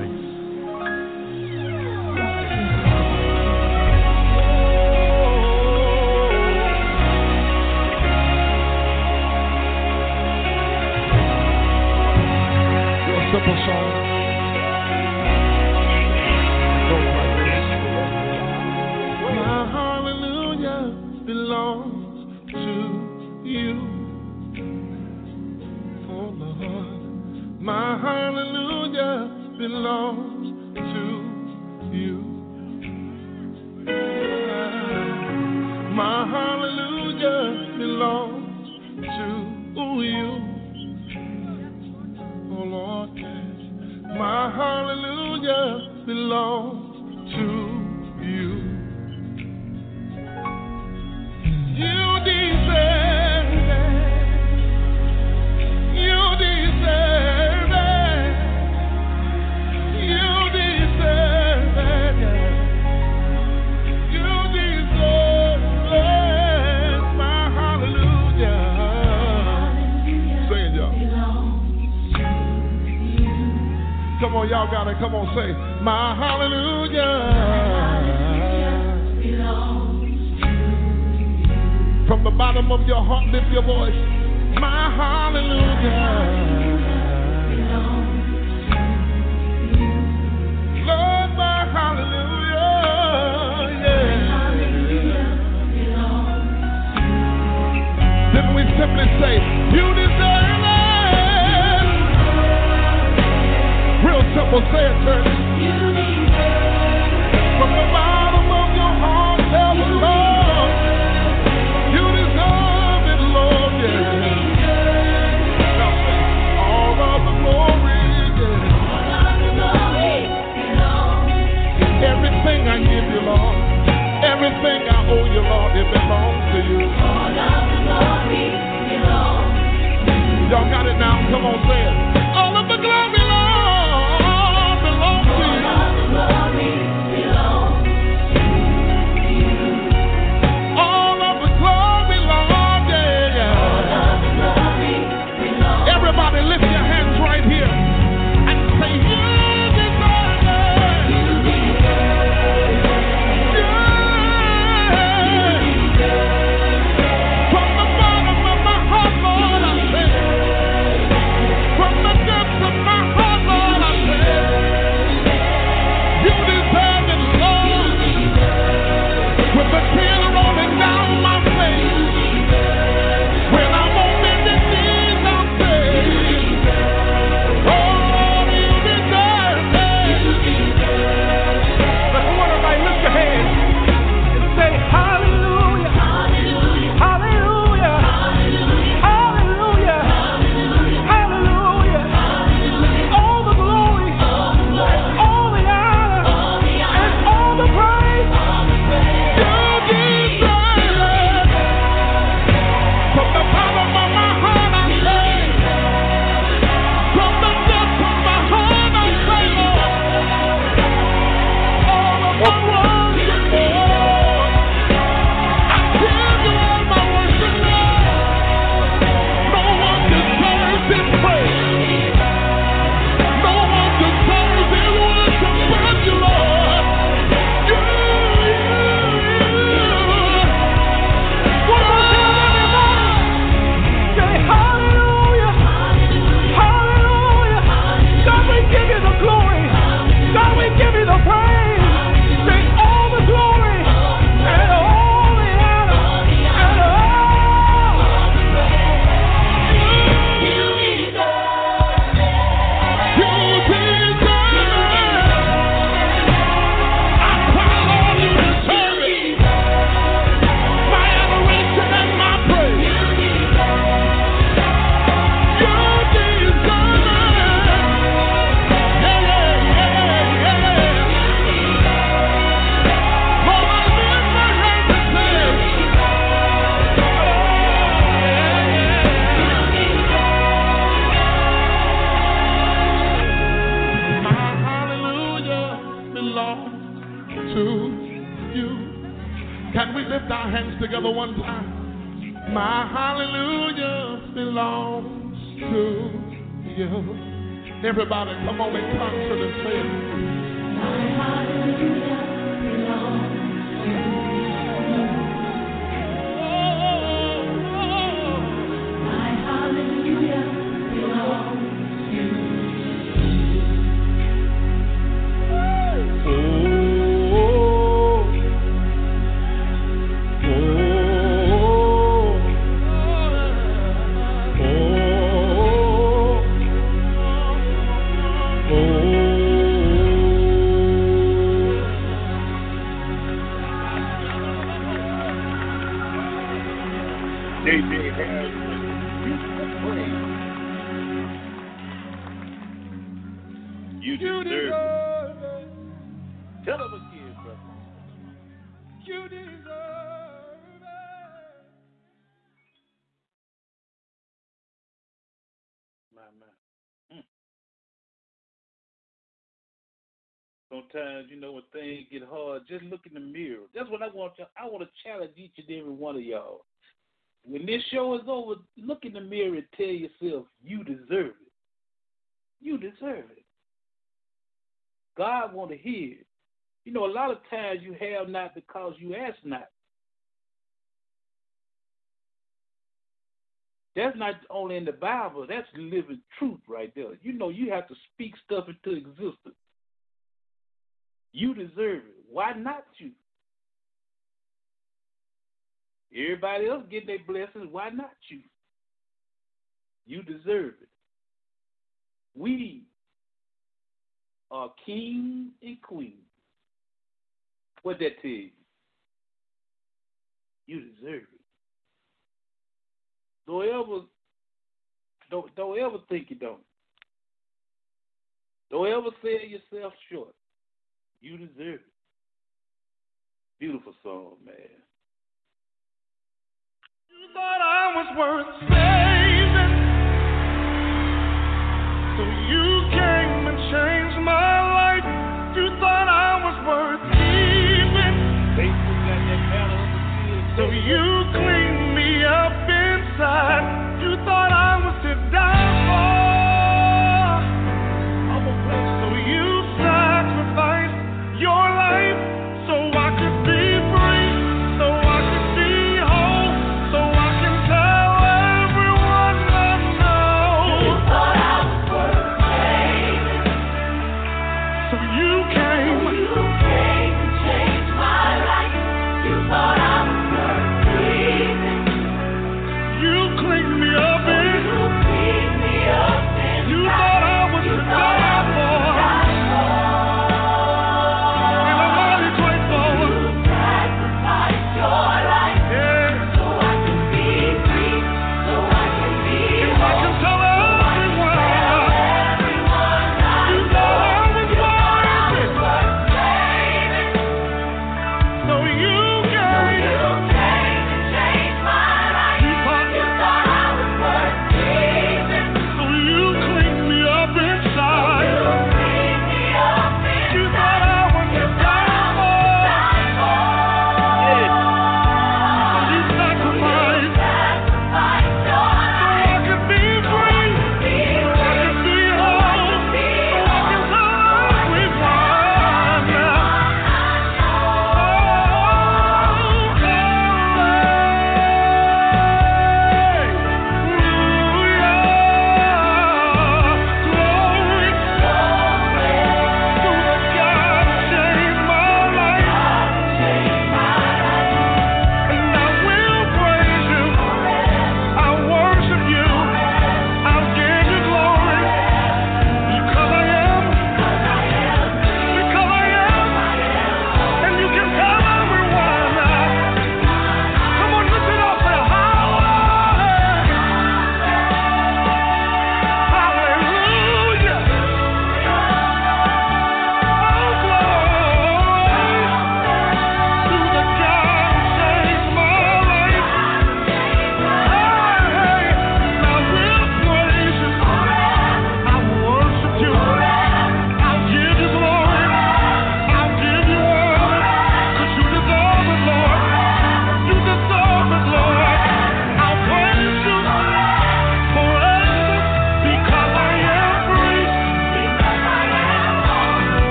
together one time. My hallelujah belongs to you. Everybody, come on and come to the it. My hallelujah. sometimes, you know, when things get hard, just look in the mirror. That's what I want to. I want to challenge each and every one of y'all. When this show is over, look in the mirror and tell yourself you deserve it. You deserve it. God want to hear. It. You know, a lot of times you have not because you ask not. That's not only in the Bible, that's living truth right there. You know, you have to speak stuff into existence. You deserve it. Why not you? Everybody else getting their blessings. Why not you? You deserve it. We are king and queens. What that tell you? You deserve it. Don't ever, don't, don't ever think you don't. Don't ever sell yourself short. You deserve it. Beautiful song, man. You thought I was worth saving, so you can.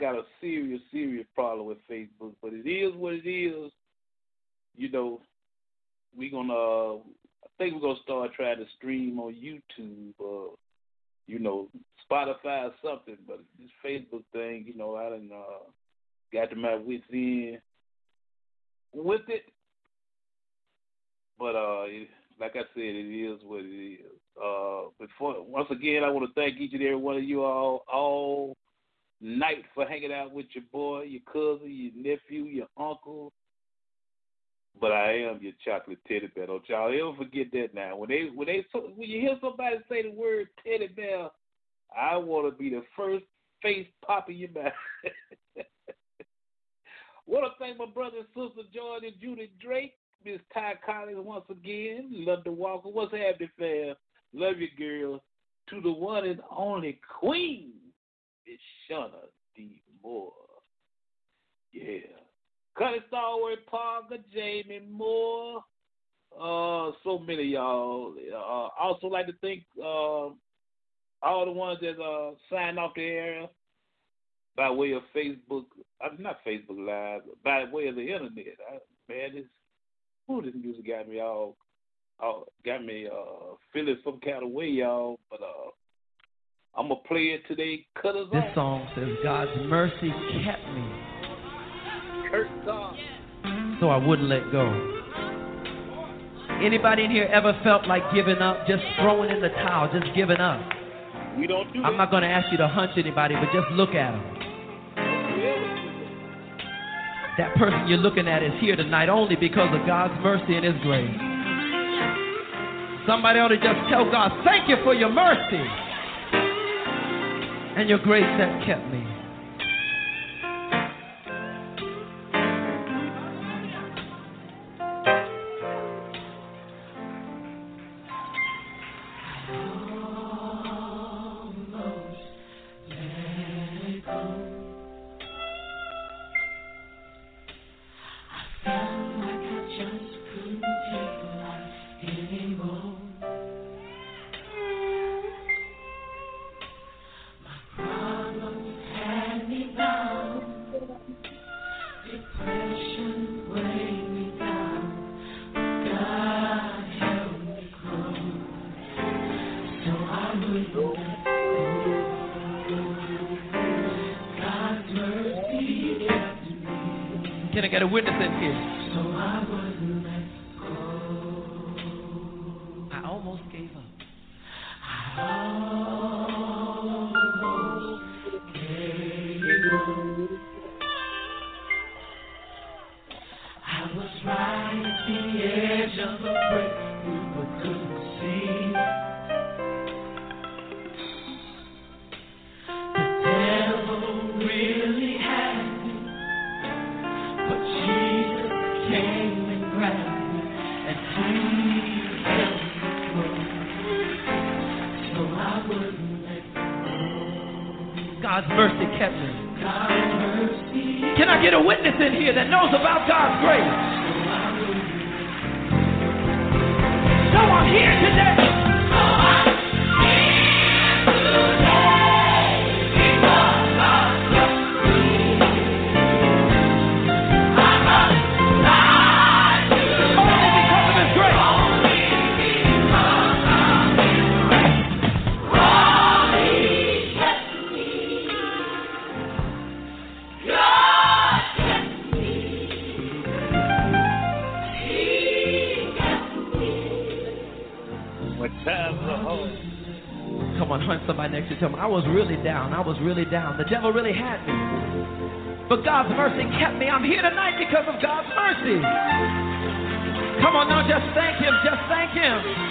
Got a serious, serious problem with Facebook, but it is what it is. You know, we gonna. Uh, I think we're gonna start trying to stream on YouTube. Uh, you know, Spotify or something, but this Facebook thing, you know, I done uh, got to my wits in with it. But uh, it, like I said, it is what it is. Uh, before once again, I want to thank each and every one of you all all night for hanging out with your boy, your cousin, your nephew, your uncle. But I am your chocolate teddy bear. Don't y'all ever forget that now. When they when they when you hear somebody say the word teddy bear, I want to be the first face popping in your mouth. want to thank my brother and sister Jordan and Judith Drake, Miss Ty Collins once again, Love London Walker. What's happening, fam? Love you, girl. To the one and only Queen, Miss Shauna D. Moore. Yeah. Cutting Stalwart Parker, Jamie Moore. Uh, so many y'all. Uh, also like to thank uh, all the ones that uh, signed off the area by way of Facebook. Uh, not Facebook Live, by way of the internet. I, man, this ooh, this music got me all, all got me uh, feeling some kind of way, y'all. But uh, I'm gonna play it today. Cut us This off. song says, God's mercy kept me Kurt God. so I wouldn't let go. Anybody in here ever felt like giving up, just throwing in the towel, just giving up? We don't do I'm not going to ask you to hunch anybody, but just look at them. That person you're looking at is here tonight only because of God's mercy and His grace. Somebody ought to just tell God, thank you for your mercy and your grace that kept me. Was really down. I was really down. The devil really had me. But God's mercy kept me. I'm here tonight because of God's mercy. Come on now, just thank him. Just thank him.